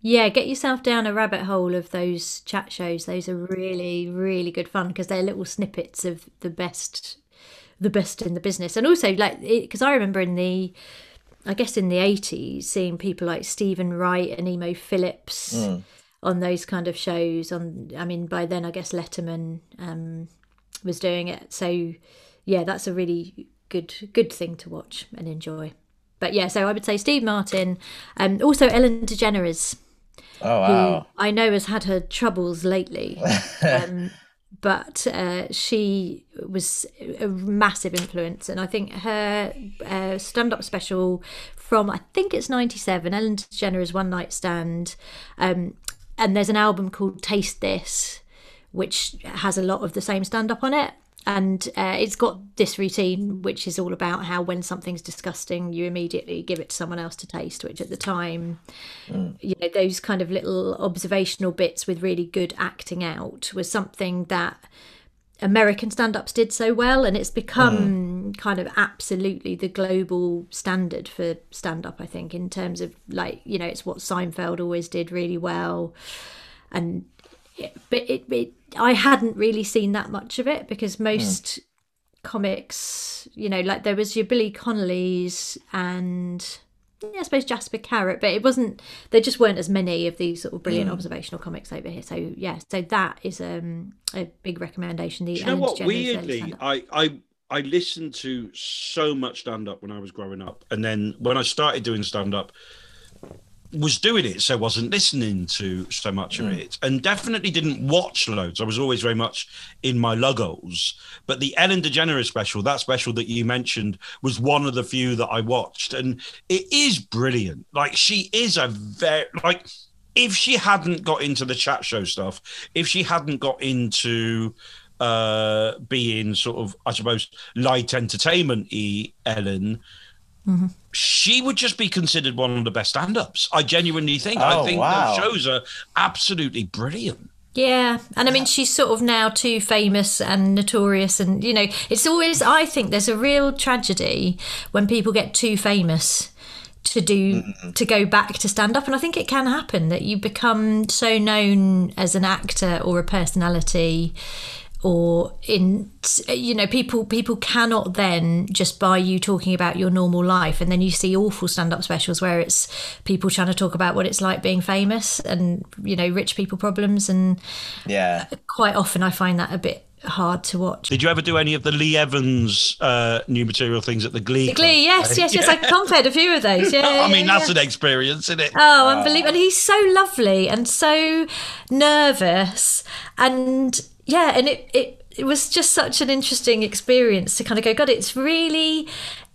Yeah, get yourself down a rabbit hole of those chat shows. Those are really, really good fun because they're little snippets of the best, the best in the business. And also, like, because I remember in the, I guess in the eighties, seeing people like Steven Wright and Emo Philips on those kind of shows. On, I mean, by then I guess Letterman um, was doing it. So, yeah, that's a really good, good thing to watch and enjoy. But yeah, so I would say Steve Martin, um, also Ellen DeGeneres Oh who wow. I know has had her troubles lately. um, but uh, she was a massive influence, and I think her uh, stand-up special from I think it's '97, Ellen DeGeneres' One Night Stand, um, and there's an album called Taste This, which has a lot of the same stand-up on it. And uh, it's got this routine, which is all about how when something's disgusting, you immediately give it to someone else to taste. Which at the time, you know those kind of little observational bits with really good acting out was something that American stand-ups did so well. And it's become kind of absolutely the global standard for stand-up I think in terms of like you know it's what Seinfeld always did really well. And but it, it I hadn't really seen that much of it because most comics you know like there was your Billy Connolly's and yeah, I suppose Jasper Carrott, but it wasn't. There just weren't as many of these sort of brilliant observational comics over here. So yeah, so that is um, a big recommendation. The Do you know what? Weirdly, I, I I listened to so much stand up when I was growing up, and then when I started doing stand up, was doing it, so wasn't listening to so much Hmm. of it, and definitely didn't watch loads. I was always very much in my luggles. But the Ellen DeGeneres special, that special that you mentioned, was one of the few that I watched, and it is brilliant. Like she is a very like. If she hadn't got into the chat show stuff, if she hadn't got into uh being sort of i suppose light entertainment e ellen she would just be considered one of the best stand-ups i genuinely think Oh, i think wow. those shows are absolutely brilliant Yeah, and I mean, she's sort of now too famous and notorious, and you know, it's always. I think there's a real tragedy when people get too famous to do mm-hmm. to go back to stand up, and I think it can happen that you become so known as an actor or a personality. Or in, you know, people people cannot then just by you talking about your normal life, and then you see awful stand-up specials where it's people trying to talk about what it's like being famous and you know rich people problems, and Yeah. quite often I find that a bit hard to watch. did you ever do any of the lee evans uh new material things at the glee Club? Glee, yes, yes, yes. I compared a few of those. Yeah, i yeah, mean that's yeah. an experience isn't it Oh, unbelievable! And he's so lovely and so nervous, and yeah, and it it it was just such an interesting experience to kind of go. God, it's really.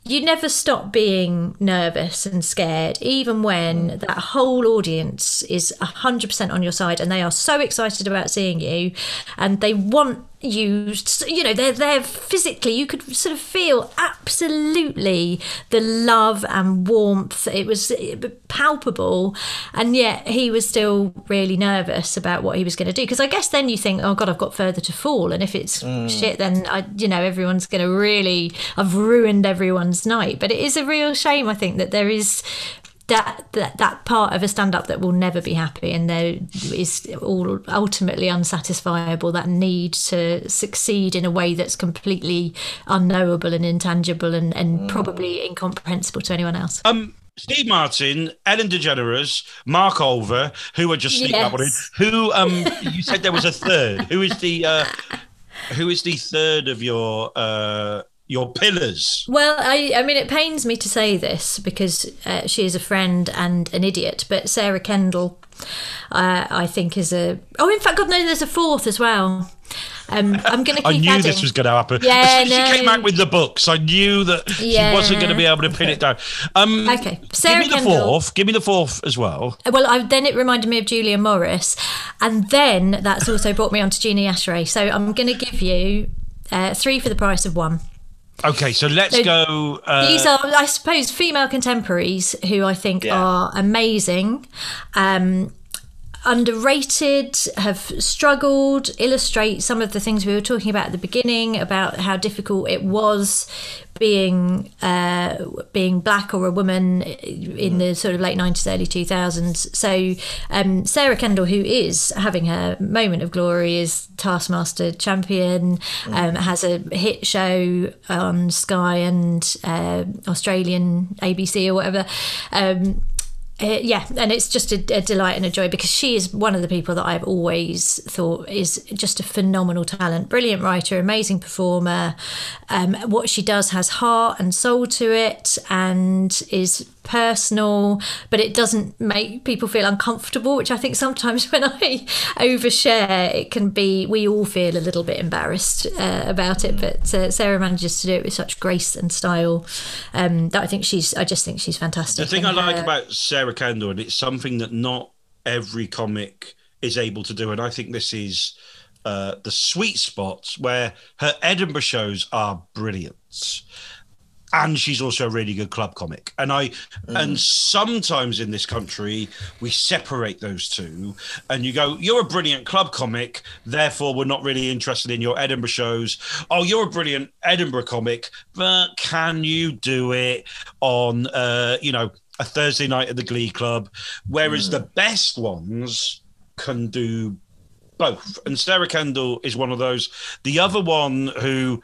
You never stop being nervous and scared, even when mm. that whole audience is 100% on your side and they are so excited about seeing you and they want you, you know, they're, they're physically, you could sort of feel absolutely the love and warmth. It was palpable. And yet he was still really nervous about what he was going to do. Because I guess then you think, oh God, I've got further to fall. And if it's mm. shit, then I, you know, everyone's going to really, I've ruined everyone's night. But it is a real shame, I think, that there is that that, that part of a stand up that will never be happy and there is all ultimately unsatisfiable that need to succeed in a way that's completely unknowable and intangible and, and probably incomprehensible to anyone else um Steve Martin, Ellen DeGeneres, Mark Olver, who are just sneak that one in. Yes. Who um you said there was a third. Who is the uh who is the third of your uh your pillars? Well, I, I mean, it pains me to say this because uh, she is a friend and an idiot, but Sarah Kendall, uh, I think, is a. Oh, in fact, God knows there's a fourth as well. Um, I'm going to keep I knew adding. this was going to happen. Yeah, as she came back with the books, I knew that Yeah. she wasn't going to be able to pin it down. Um, Okay, Sarah give me the Kendall. fourth. Give me the fourth as well. Well, I, then it reminded me of Julia Morris, and then that's also brought me on to Gina Yashere. So I'm going to give you uh, three for the price of one. Okay, so let's So go. Uh, These are, I suppose, female contemporaries who I think Yeah. are amazing. Um, underrated, have struggled, illustrate some of the things we were talking about at the beginning about how difficult it was being uh, being black or a woman in the sort of late 90s, early 2000s. So um, Sarah Kendall, who is having her moment of glory, is Taskmaster champion, um, has a hit show on Sky and uh, Australian ABC or whatever. Um, uh, yeah, and it's just a, a delight and a joy because she is one of the people that I've always thought is just a phenomenal talent, brilliant writer, amazing performer. Um, what she does has heart and soul to it and is personal, but it doesn't make people feel uncomfortable, which I think sometimes when I overshare, it can be, we all feel a little bit embarrassed uh, about it. But uh, Sarah manages to do it with such grace and style um, that I think she's, I just think she's fantastic. The thing I like her- about Sarah Kendall, and it's something that not every comic is able to do, and I think this is uh, the sweet spot where her Edinburgh shows are brilliant. And she's also a really good club comic. And I and sometimes in this country we separate those two and you go, You're a brilliant club comic, therefore we're not really interested in your Edinburgh shows. Oh, you're a brilliant Edinburgh comic, but can you do it on uh, you know, a Thursday night at the Glee Club? Whereas the best ones can do both. And Sarah Kendall is one of those. The other one who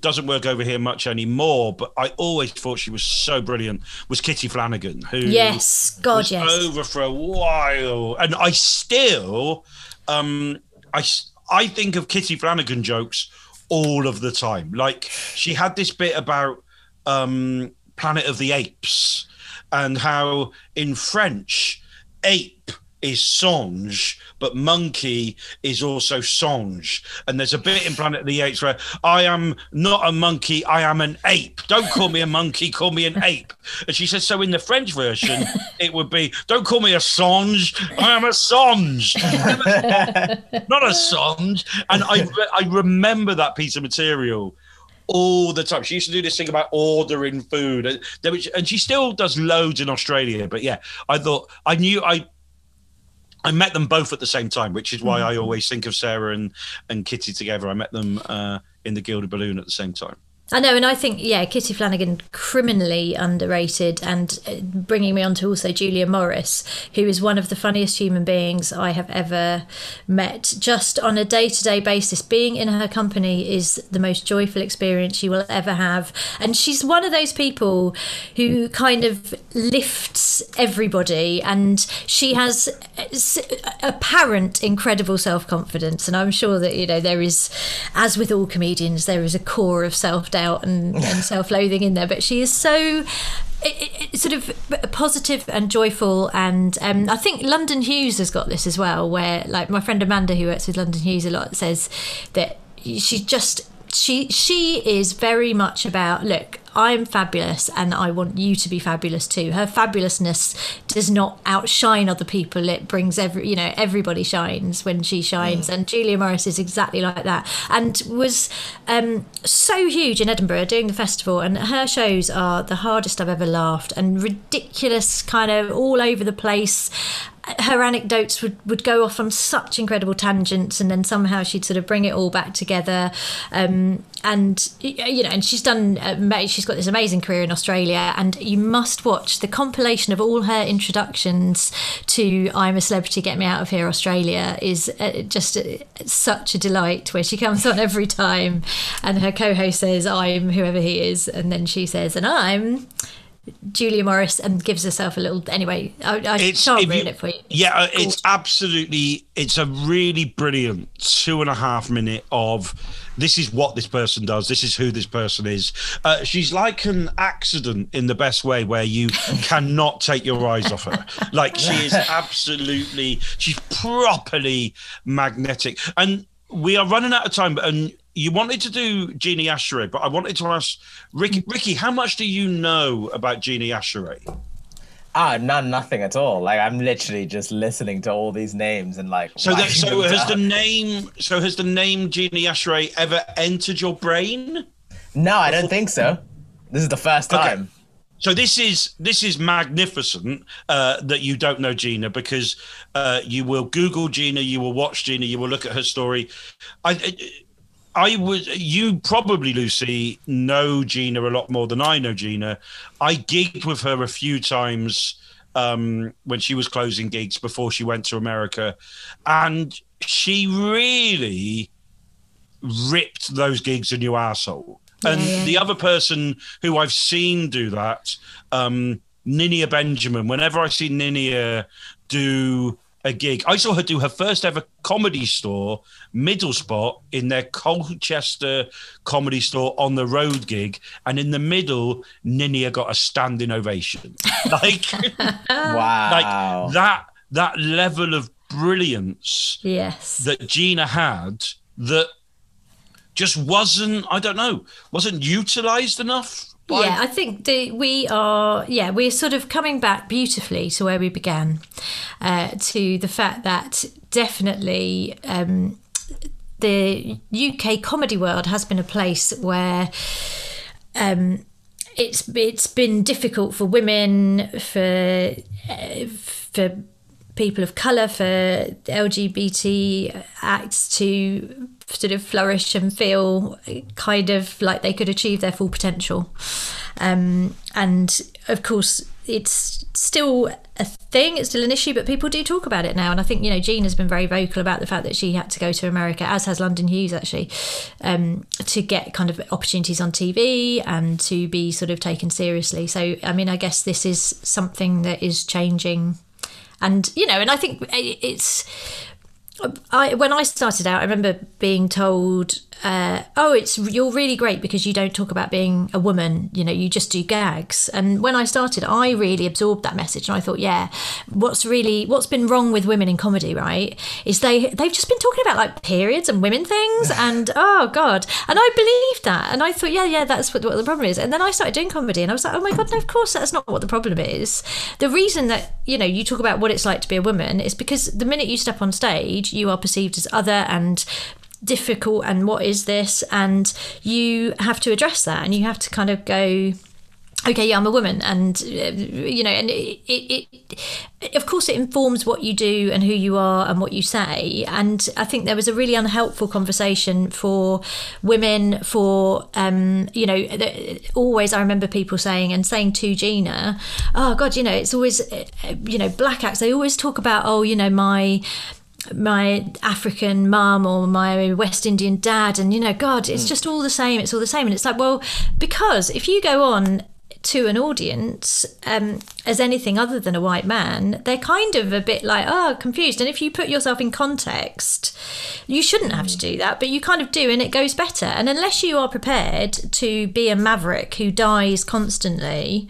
doesn't work over here much anymore, but I always thought she was so brilliant. Was Kitty Flanagan, who Yes, God, was yes. over for a while, and I still, um, I I think of Kitty Flanagan jokes all of the time. Like she had this bit about um, Planet of the Apes and how in French, ape is songe, but monkey is also songe. And there's a bit in Planet of the Apes where I am not a monkey, I am an ape. Don't call me a monkey, call me an ape. And she says, so in the French version, it would be, don't call me a songe, I am a songe. not a songe. And I, I remember that piece of material all the time. She used to do this thing about ordering food, and, and she still does loads in Australia. But yeah, I thought I knew I. I met them both at the same time, which is why I always think of Sarah and, and Kitty together. I met them uh, in the Gilded Balloon at the same time. I know, and I think yeah, Kitty Flanagan criminally underrated, and uh, bringing me on to also Julia Morris, who is one of the funniest human beings I have ever met. Just on a day-to-day basis, being in her company is the most joyful experience you will ever have, and she's one of those people who kind of lifts everybody, and she has uh, apparent incredible self-confidence, and I'm sure that you know there is, as with all comedians, there is a core of self-doubt and, and self-loathing in there, but she is so it, it, sort of positive and joyful and um, I think London Hughes has got this as well where like my friend Amanda who works with London Hughes a lot says that she just she she is very much about look I'm fabulous and I want you to be fabulous too. Her fabulousness does not outshine other people. It brings every, you know, everybody shines when she shines. And Julia Morris is exactly like that and was um, so huge in Edinburgh doing the festival. And her shows are the hardest I've ever laughed and ridiculous, kind of all over the place her anecdotes would, would go off on such incredible tangents and then somehow she'd sort of bring it all back together. Um, and you know and she's done uh, she's got this amazing career in australia and you must watch the compilation of all her introductions to i'm a celebrity get me out of here australia is uh, just uh, such a delight where she comes on every time and her co-host says i'm whoever he is and then she says and i'm Julia Morris and gives herself a little. Anyway, I, I It's can't ruin you- it for you. Yeah, uh, it's absolutely. It's a really brilliant two and a half minute of this is what this person does. This is who this person is. Uh, she's like an accident in the best way, where you cannot take your eyes off her. Like she is absolutely. She's properly magnetic, and we are running out of time. And you wanted to do Gina Yashere, but I wanted to ask Ricky. Ricky, how much do you know about Gina Yashere? Ah, none, nothing at all. Like I'm literally just listening to all these names and like. So, that, so has the name, so has the name Gina Yashere ever entered your brain? No, I don't think so. This is the first Okay. time. So this is this is magnificent uh, that you don't know Gina because uh, you will Google Gina, you will watch Gina, you will look at her story. I, I would you probably Lucy know Gina a lot more than I know Gina. I gigged with her a few times um, when she was closing gigs before she went to America, and she really ripped those gigs a new asshole. And Yeah, yeah. the other person who I've seen do that, um, Ninia Benjamin. Whenever I see Ninia do a gig, I saw her do her first ever comedy store middle spot in their Colchester comedy store on the road gig, and in the middle, Ninia got a standing ovation. Like, Wow. like that that level of brilliance Yes. that Gina had that just wasn't, I don't know, wasn't utilized enough. Yeah, I think the, we are. Yeah, we're sort of coming back beautifully to where we began, uh, to the fact that definitely um, the UK comedy world has been a place where. Um, it's it's been difficult for women, for uh, for people of colour, for LGBT acts to sort of flourish and feel kind of like they could achieve their full potential. Um, and of course, it's still a thing it's still an issue but people do talk about it now. And i think you know jean has been very vocal about the fact that she had to go to america as has london hughes actually um, to get kind of opportunities on tv and to be sort of taken seriously. So i mean i guess this is something that is changing. And you know and i think it's I, when I started out, I remember being told, uh, "Oh, it's you're really great because you don't talk about being a woman. You know, you just do gags." And when I started, I really absorbed that message, and I thought, "Yeah, what's really what's been wrong with women in comedy, right? Is they they've just been talking about like periods and women things, and oh god." And I believed that, and I thought, "Yeah, yeah, that's what, what the problem is." And then I started doing comedy, and I was like, "Oh my god, no, of course that's not what the problem is. The reason that you know you talk about what it's like to be a woman is because the minute you step on stage, you are perceived as other and difficult and what is this? And you have to address that and you have to kind of go okay yeah i'm a woman and uh, you know and it, it, it, of course it informs what you do and who you are and what you say. And i think there was a really unhelpful conversation for women for um you know always i remember people saying and saying to gina oh god you know it's always uh, you know black acts they always talk about oh you know my my African mum or my West Indian dad, and you know, God, it's just all the same. It's all the same, and it's like, well, because if you go on to an audience um, as anything other than a white man, they're kind of a bit like, oh, confused. And if you put yourself in context, you shouldn't have to do that, but you kind of do, and it goes better. And unless you are prepared to be a maverick who dies constantly,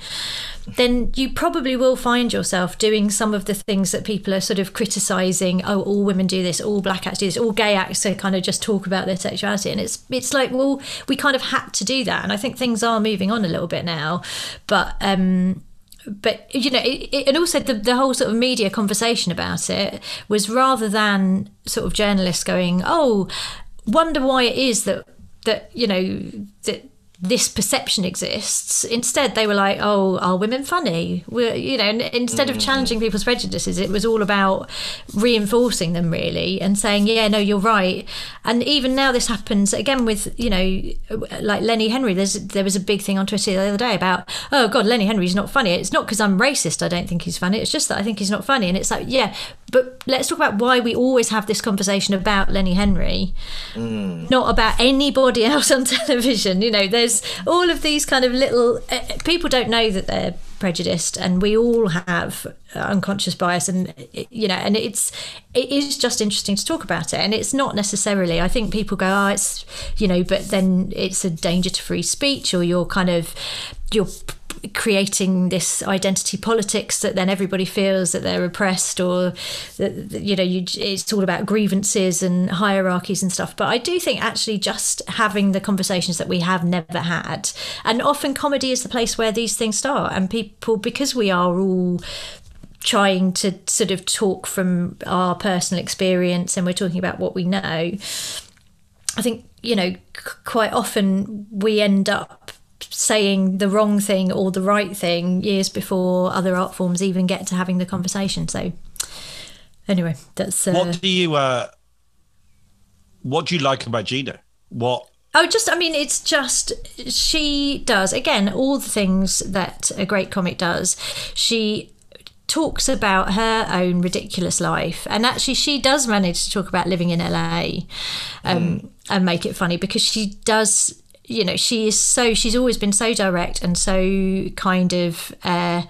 then you probably will find yourself doing some of the things that people are sort of criticizing. Oh, all women do this, all black acts do this, all gay acts to kind of just talk about their sexuality. And it's it's like, well, we kind of had to do that. And I think things are moving on a little bit now. But um but you know it, it, and also the, the whole sort of media conversation about it was rather than sort of journalists going oh wonder why it is that that you know that this perception exists. Instead, they were like, "Oh, are women funny?" We're, you know, instead of mm. challenging people's prejudices, it was all about reinforcing them really and saying, "Yeah, no, you're right." And even now, this happens again with you know, like Lenny Henry. There's there was a big thing on Twitter the other day about, "Oh God, Lenny Henry's not funny." It's not because I'm racist. I don't think he's funny. It's just that I think he's not funny. And it's like, yeah, but let's talk about why we always have this conversation about Lenny Henry, mm. not about anybody else on television. You know, there's all of these kind of little uh, people don't know that they're prejudiced and we all have unconscious bias and you know and it's it is just interesting to talk about it and it's not necessarily i think people go oh it's you know but then it's a danger to free speech or you're kind of you're creating this identity politics that then everybody feels that they're oppressed or that you know you, it's all about grievances and hierarchies and stuff. But i do think actually just having the conversations that we have never had and often comedy is the place where these things start and people because we are all trying to sort of talk from our personal experience and we're talking about what we know i think you know quite often we end up saying the wrong thing or the right thing years before other art forms even get to having the conversation. So, anyway, that's uh, what do you uh, what do you like about Gina? What Oh, just, I mean, it's just, she does, again, all the things that a great comic does. She talks about her own ridiculous life. And actually, she does manage to talk about living in LA um, mm. and make it funny because she does you know she is so she's always been so direct and so kind of uh,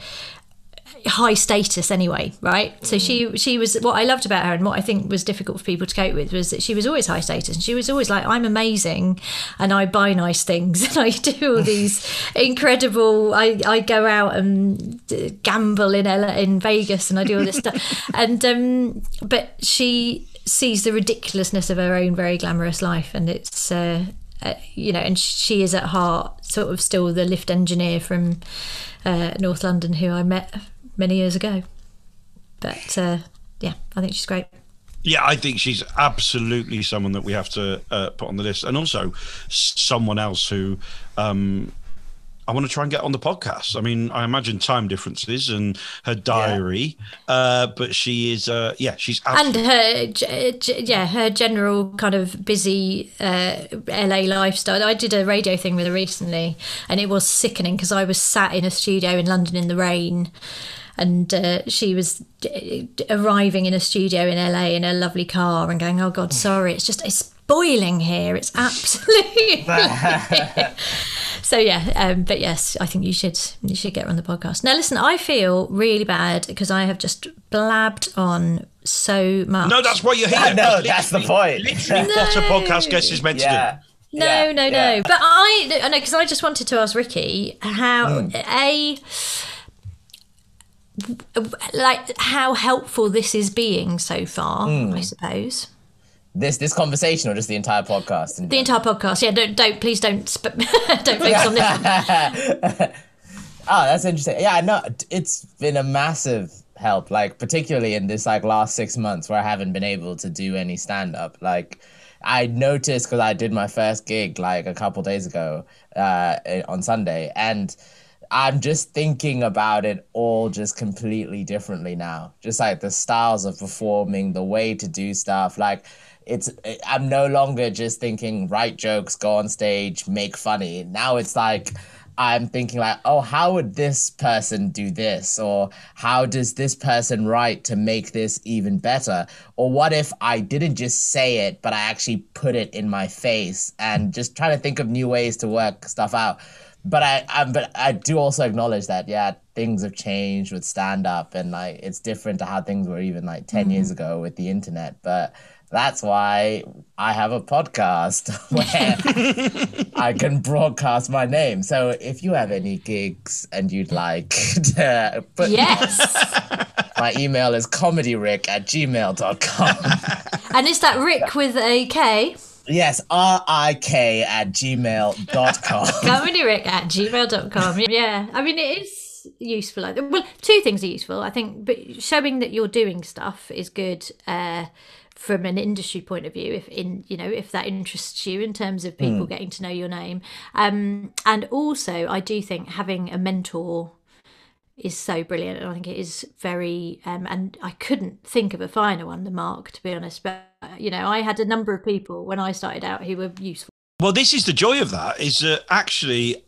high status anyway right mm. so she mm. she was what i loved about her and what i think was difficult for people to cope with was that she was always high status and she was always like i'm amazing and i buy nice things and i do all these incredible i i go out and gamble in LA, in vegas and i do all this stuff and um but she sees the ridiculousness of her own very glamorous life and it's uh, uh, you know, and she is at heart sort of still the lift engineer from uh, North London who I met many years ago. But uh, yeah, I think she's great. Yeah, I think she's absolutely someone that we have to uh, put on the list, and also someone else who um, I want to try and get on the podcast. I mean, I imagine time differences and her diary, uh, but she is, uh, yeah, she's and her g- g- yeah her general kind of busy uh, la lifestyle i did a radio thing with her recently and it was sickening because i was sat in a studio in london in the rain and uh, she was d- arriving in a studio in la in a lovely car and going oh god sorry it's just it's boiling here it's absolutely so yeah um, but yes i think you should you should get her on the podcast now listen i feel really bad because i have just blabbed on so much no. That's why you're here. I know, That's that's the point. Literally, what a podcast guest is meant Yeah. to No, Yeah, no, yeah. no. But I, I know because I just wanted to ask Ricky how Hmm. a like how helpful this is being so far. Hmm. I suppose This this conversation or just the entire podcast? The entire podcast. Yeah, don't, don't please don't sp- don't focus on this. Oh, that's interesting. Yeah, no, it's been a massive help. Like particularly in this like last six months where I haven't been able to do any stand up. Like I noticed because I did my first gig like a couple days ago uh, on Sunday, and I'm just thinking about it all just completely differently now. Just like the styles of performing, the way to do stuff, like. It's I'm no longer just thinking write jokes, go on stage, make funny. Now it's like I'm thinking like, oh, how would this person do this? Or how does this person write to make this even better? Or what if I didn't just say it, but I actually put it in my face and just trying to think of new ways to work stuff out. But I, I but I do also acknowledge that yeah, things have changed with stand up and like it's different to how things were even like 10 years mm-hmm. ago with the internet. But that's why I have a podcast where I can broadcast my name. So if you have any gigs and you'd like to put Yes, my email is comedyrick at gmail.com. and is that Rick with a K? yes, R-I-K at gmail.com. comedyrick at gmail.com. Yeah, I mean, it is useful. Well, two things are useful, I think, but showing that you're doing stuff is good. Uh, from an industry point of view if in you know if that interests you in terms of people getting to know your name. Um and also i do think having a mentor is so brilliant and i think it is very um and i couldn't think of a finer one than mark to be honest but you know i had a number of people when i started out who were useful. Well, this is the joy of that is that actually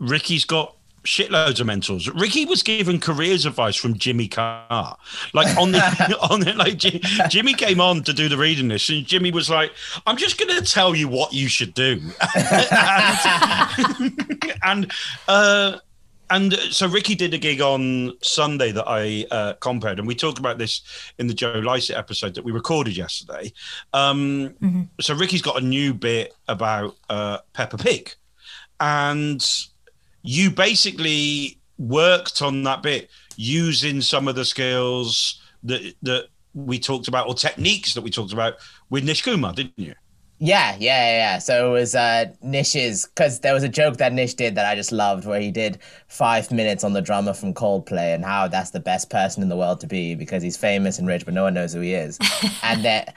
Ricky's got shitloads of mentors. Ricky was given careers advice from Jimmy Carr, like on the on the, like Ji- Jimmy came on to do the reading list, and Jimmy was like, "I'm just going to tell you what you should do," and, and uh, and so Ricky did a gig on Sunday that I uh, compared, and we talked about this in the Joe Lycett episode that we recorded yesterday. Um, So Ricky's got a new bit about uh, Peppa Pig, and you basically worked on that bit using some of the skills that that we talked about or techniques that we talked about with Nish Kumar, didn't you? Yeah, yeah, yeah. So it was uh, Nish's because there was a joke that Nish did that I just loved, where he did five minutes on the drummer from Coldplay and how that's the best person in the world to be because he's famous and rich, but no one knows who he is. and that,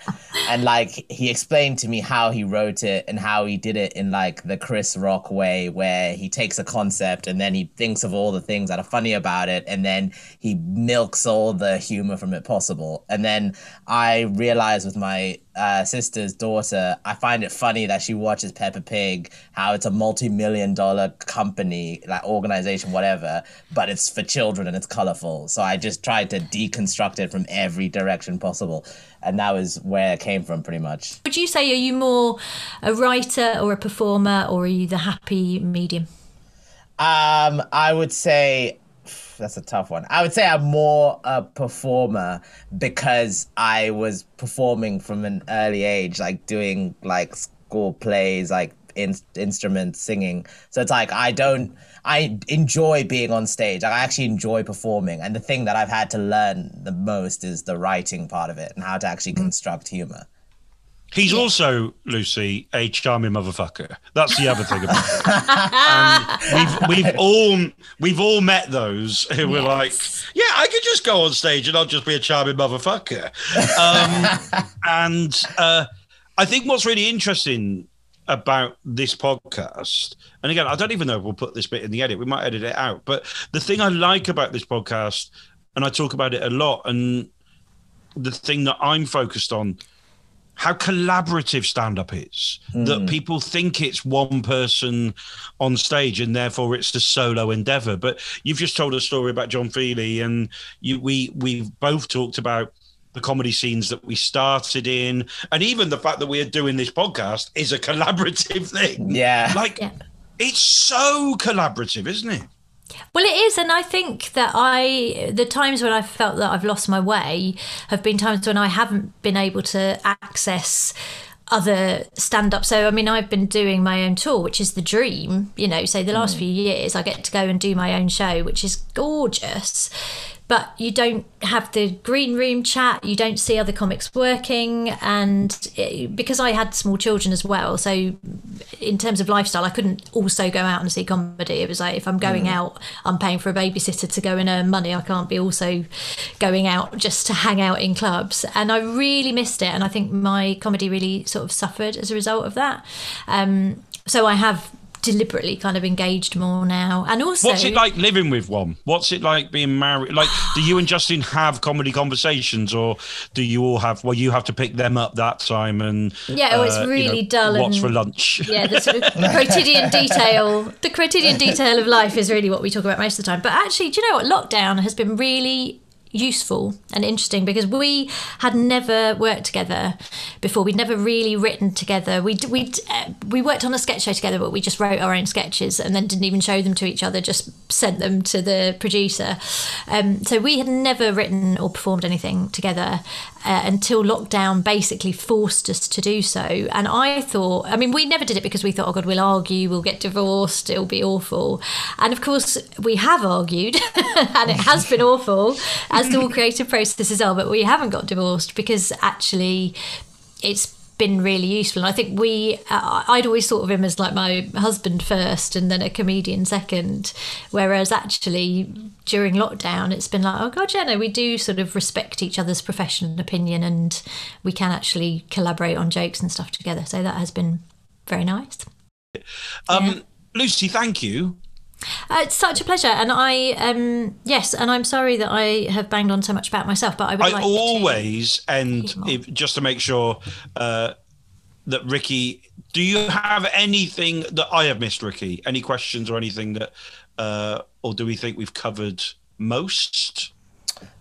and like he explained to me how he wrote it and how he did it in like the Chris Rock way, where he takes a concept and then he thinks of all the things that are funny about it, and then he milks all the humor from it possible. And then I realized with my uh, sister's daughter, I find it funny that she watches Peppa Pig, how it's a multi-million dollar company, like organization, whatever, but it's for children and it's colorful. So I just tried to deconstruct it from every direction possible. And that was where it came from pretty much. would you say are you more a writer or a performer or are you the happy medium Um, I would say that's a tough one. I would say I'm more a performer because I was performing from an early age, like doing like school plays, like in- instruments, singing. So it's like I don't. I enjoy being on stage. Like, I actually enjoy performing, and the thing that I've had to learn the most is the writing part of it and how to actually mm-hmm. construct humor. He's also Lucy a charming motherfucker. That's the other thing about it. Um, we've we've all we've all met those who were like, yeah, I could just go on stage and I'll just be a charming motherfucker. Um, and uh, I think what's really interesting about this podcast, and again, I don't even know if we'll put this bit in the edit. We might edit it out. But the thing I like about this podcast, and I talk about it a lot, and the thing that I'm focused on, how collaborative stand up is. That hmm. people think it's one person on stage and therefore it's the solo endeavor. But you've just told a story about John Feely, and you we we've both talked about the comedy scenes that we started in, and even the fact that we're doing this podcast is a collaborative thing. Yeah. Like Yeah. it's so collaborative, isn't it? Well, it is, and I think that I the times when I felt that I've lost my way have been times when I haven't been able to access other stand up. So, I mean, I've been doing my own tour, which is the dream, you know. So, the last mm. few years, I get to go and do my own show, which is gorgeous. But you don't have the green room chat, you don't see other comics working. And it, because I had small children as well, so in terms of lifestyle, I couldn't also go out and see comedy. It was like if I'm going out, I'm paying for a babysitter to go and earn money. I can't be also going out just to hang out in clubs. And I really missed it. And I think my comedy really sort of suffered as a result of that. Um, so I have deliberately kind of engaged more now. And also, What's it like living with one? What's it like being married? Like, do you and Justin have comedy conversations, or do you all have? Well, you have to pick them up that time, and Yeah, oh, it's uh, you really know, dull What's and- for lunch? yeah, the sort of quotidian detail, the quotidian detail of life is really what we talk about most of the time. But actually, do you know what? Lockdown has been really useful and interesting because we had never worked together before. We'd never really written together. We we uh, we worked on a sketch show together, but we just wrote our own sketches and then didn't even show them to each other. Just sent them to the producer. Um, so we had never written or performed anything together uh, until lockdown basically forced us to do so. And I thought, I mean, we never did it because we thought, oh God, we'll argue, we'll get divorced, it'll be awful. And of course, we have argued, and it has been awful, as do all creative processes are. But we haven't got divorced because actually, it's been really useful. And I think we, uh, I'd always thought of him as like my husband first and then a comedian second. Whereas actually during lockdown, it's been like, oh God, yeah, no, we do sort of respect each other's profession and opinion and we can actually collaborate on jokes and stuff together. So that has been very nice. Um, Lucy, thank you. Uh, it's such a pleasure. And I, um, yes, and I'm sorry that I have banged on so much about myself, but I would I like to- always end Keep if, just to make sure uh, that Ricky. Do you have anything that I have missed, Ricky? Any questions or anything that, uh, or do we think we've covered most?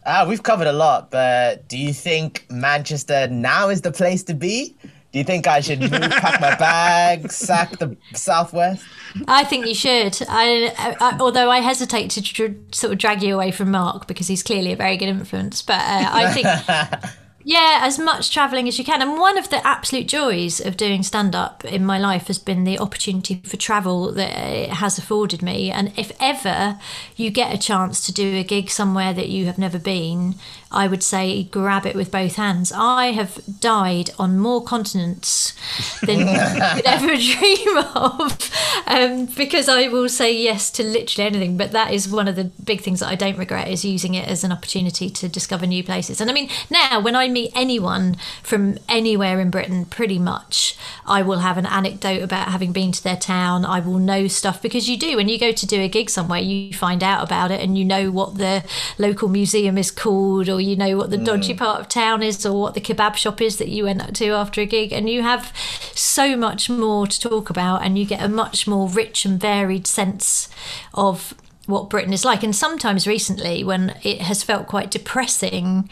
Ah, we've covered a lot, but do you think Manchester now is the place to be? Do you think I should move, pack my bags, sack the southwest? I think you should. I, I, although I hesitate to dr- sort of drag you away from Mark because he's clearly a very good influence. But uh, I think, yeah, as much travelling as you can. And one of the absolute joys of doing stand up in my life has been the opportunity for travel that it has afforded me. And if ever you get a chance to do a gig somewhere that you have never been, I would say grab it with both hands. I have died on more continents than you could ever dream of um, because I will say yes to literally anything. But that is one of the big things that I don't regret is using it as an opportunity to discover new places. And I mean, now when I meet anyone from anywhere in Britain, pretty much, I will have an anecdote about having been to their town. I will know stuff because you do when you go to do a gig somewhere, you find out about it and you know what the local museum is called, or you know what the dodgy mm. part of town is, or what the kebab shop is that you went up to after a gig, and you have so much more to talk about, and you get a much more rich and varied sense of what Britain is like. And sometimes recently, when it has felt quite depressing,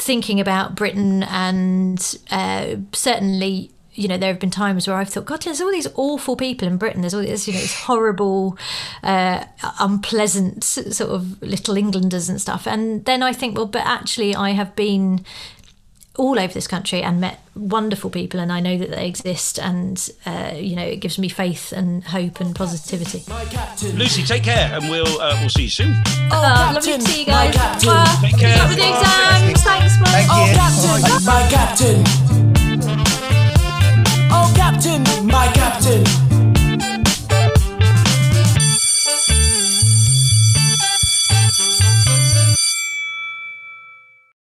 thinking about Britain and uh, certainly. You know, there have been times where I've thought, God, there's all these awful people in Britain. There's all this, you know, this horrible, uh, unpleasant sort of little Englanders and stuff. And then I think, well, but actually, I have been all over this country and met wonderful people, and I know that they exist, and uh, you know it gives me faith and hope and positivity. Lucy, take care, and we'll uh, we'll see you soon. Oh, oh lovely to see you guys. Well, take care. Good luck exams. Thanks, Mum. Thank oh, captain. My captain. Oh, captain. My captain.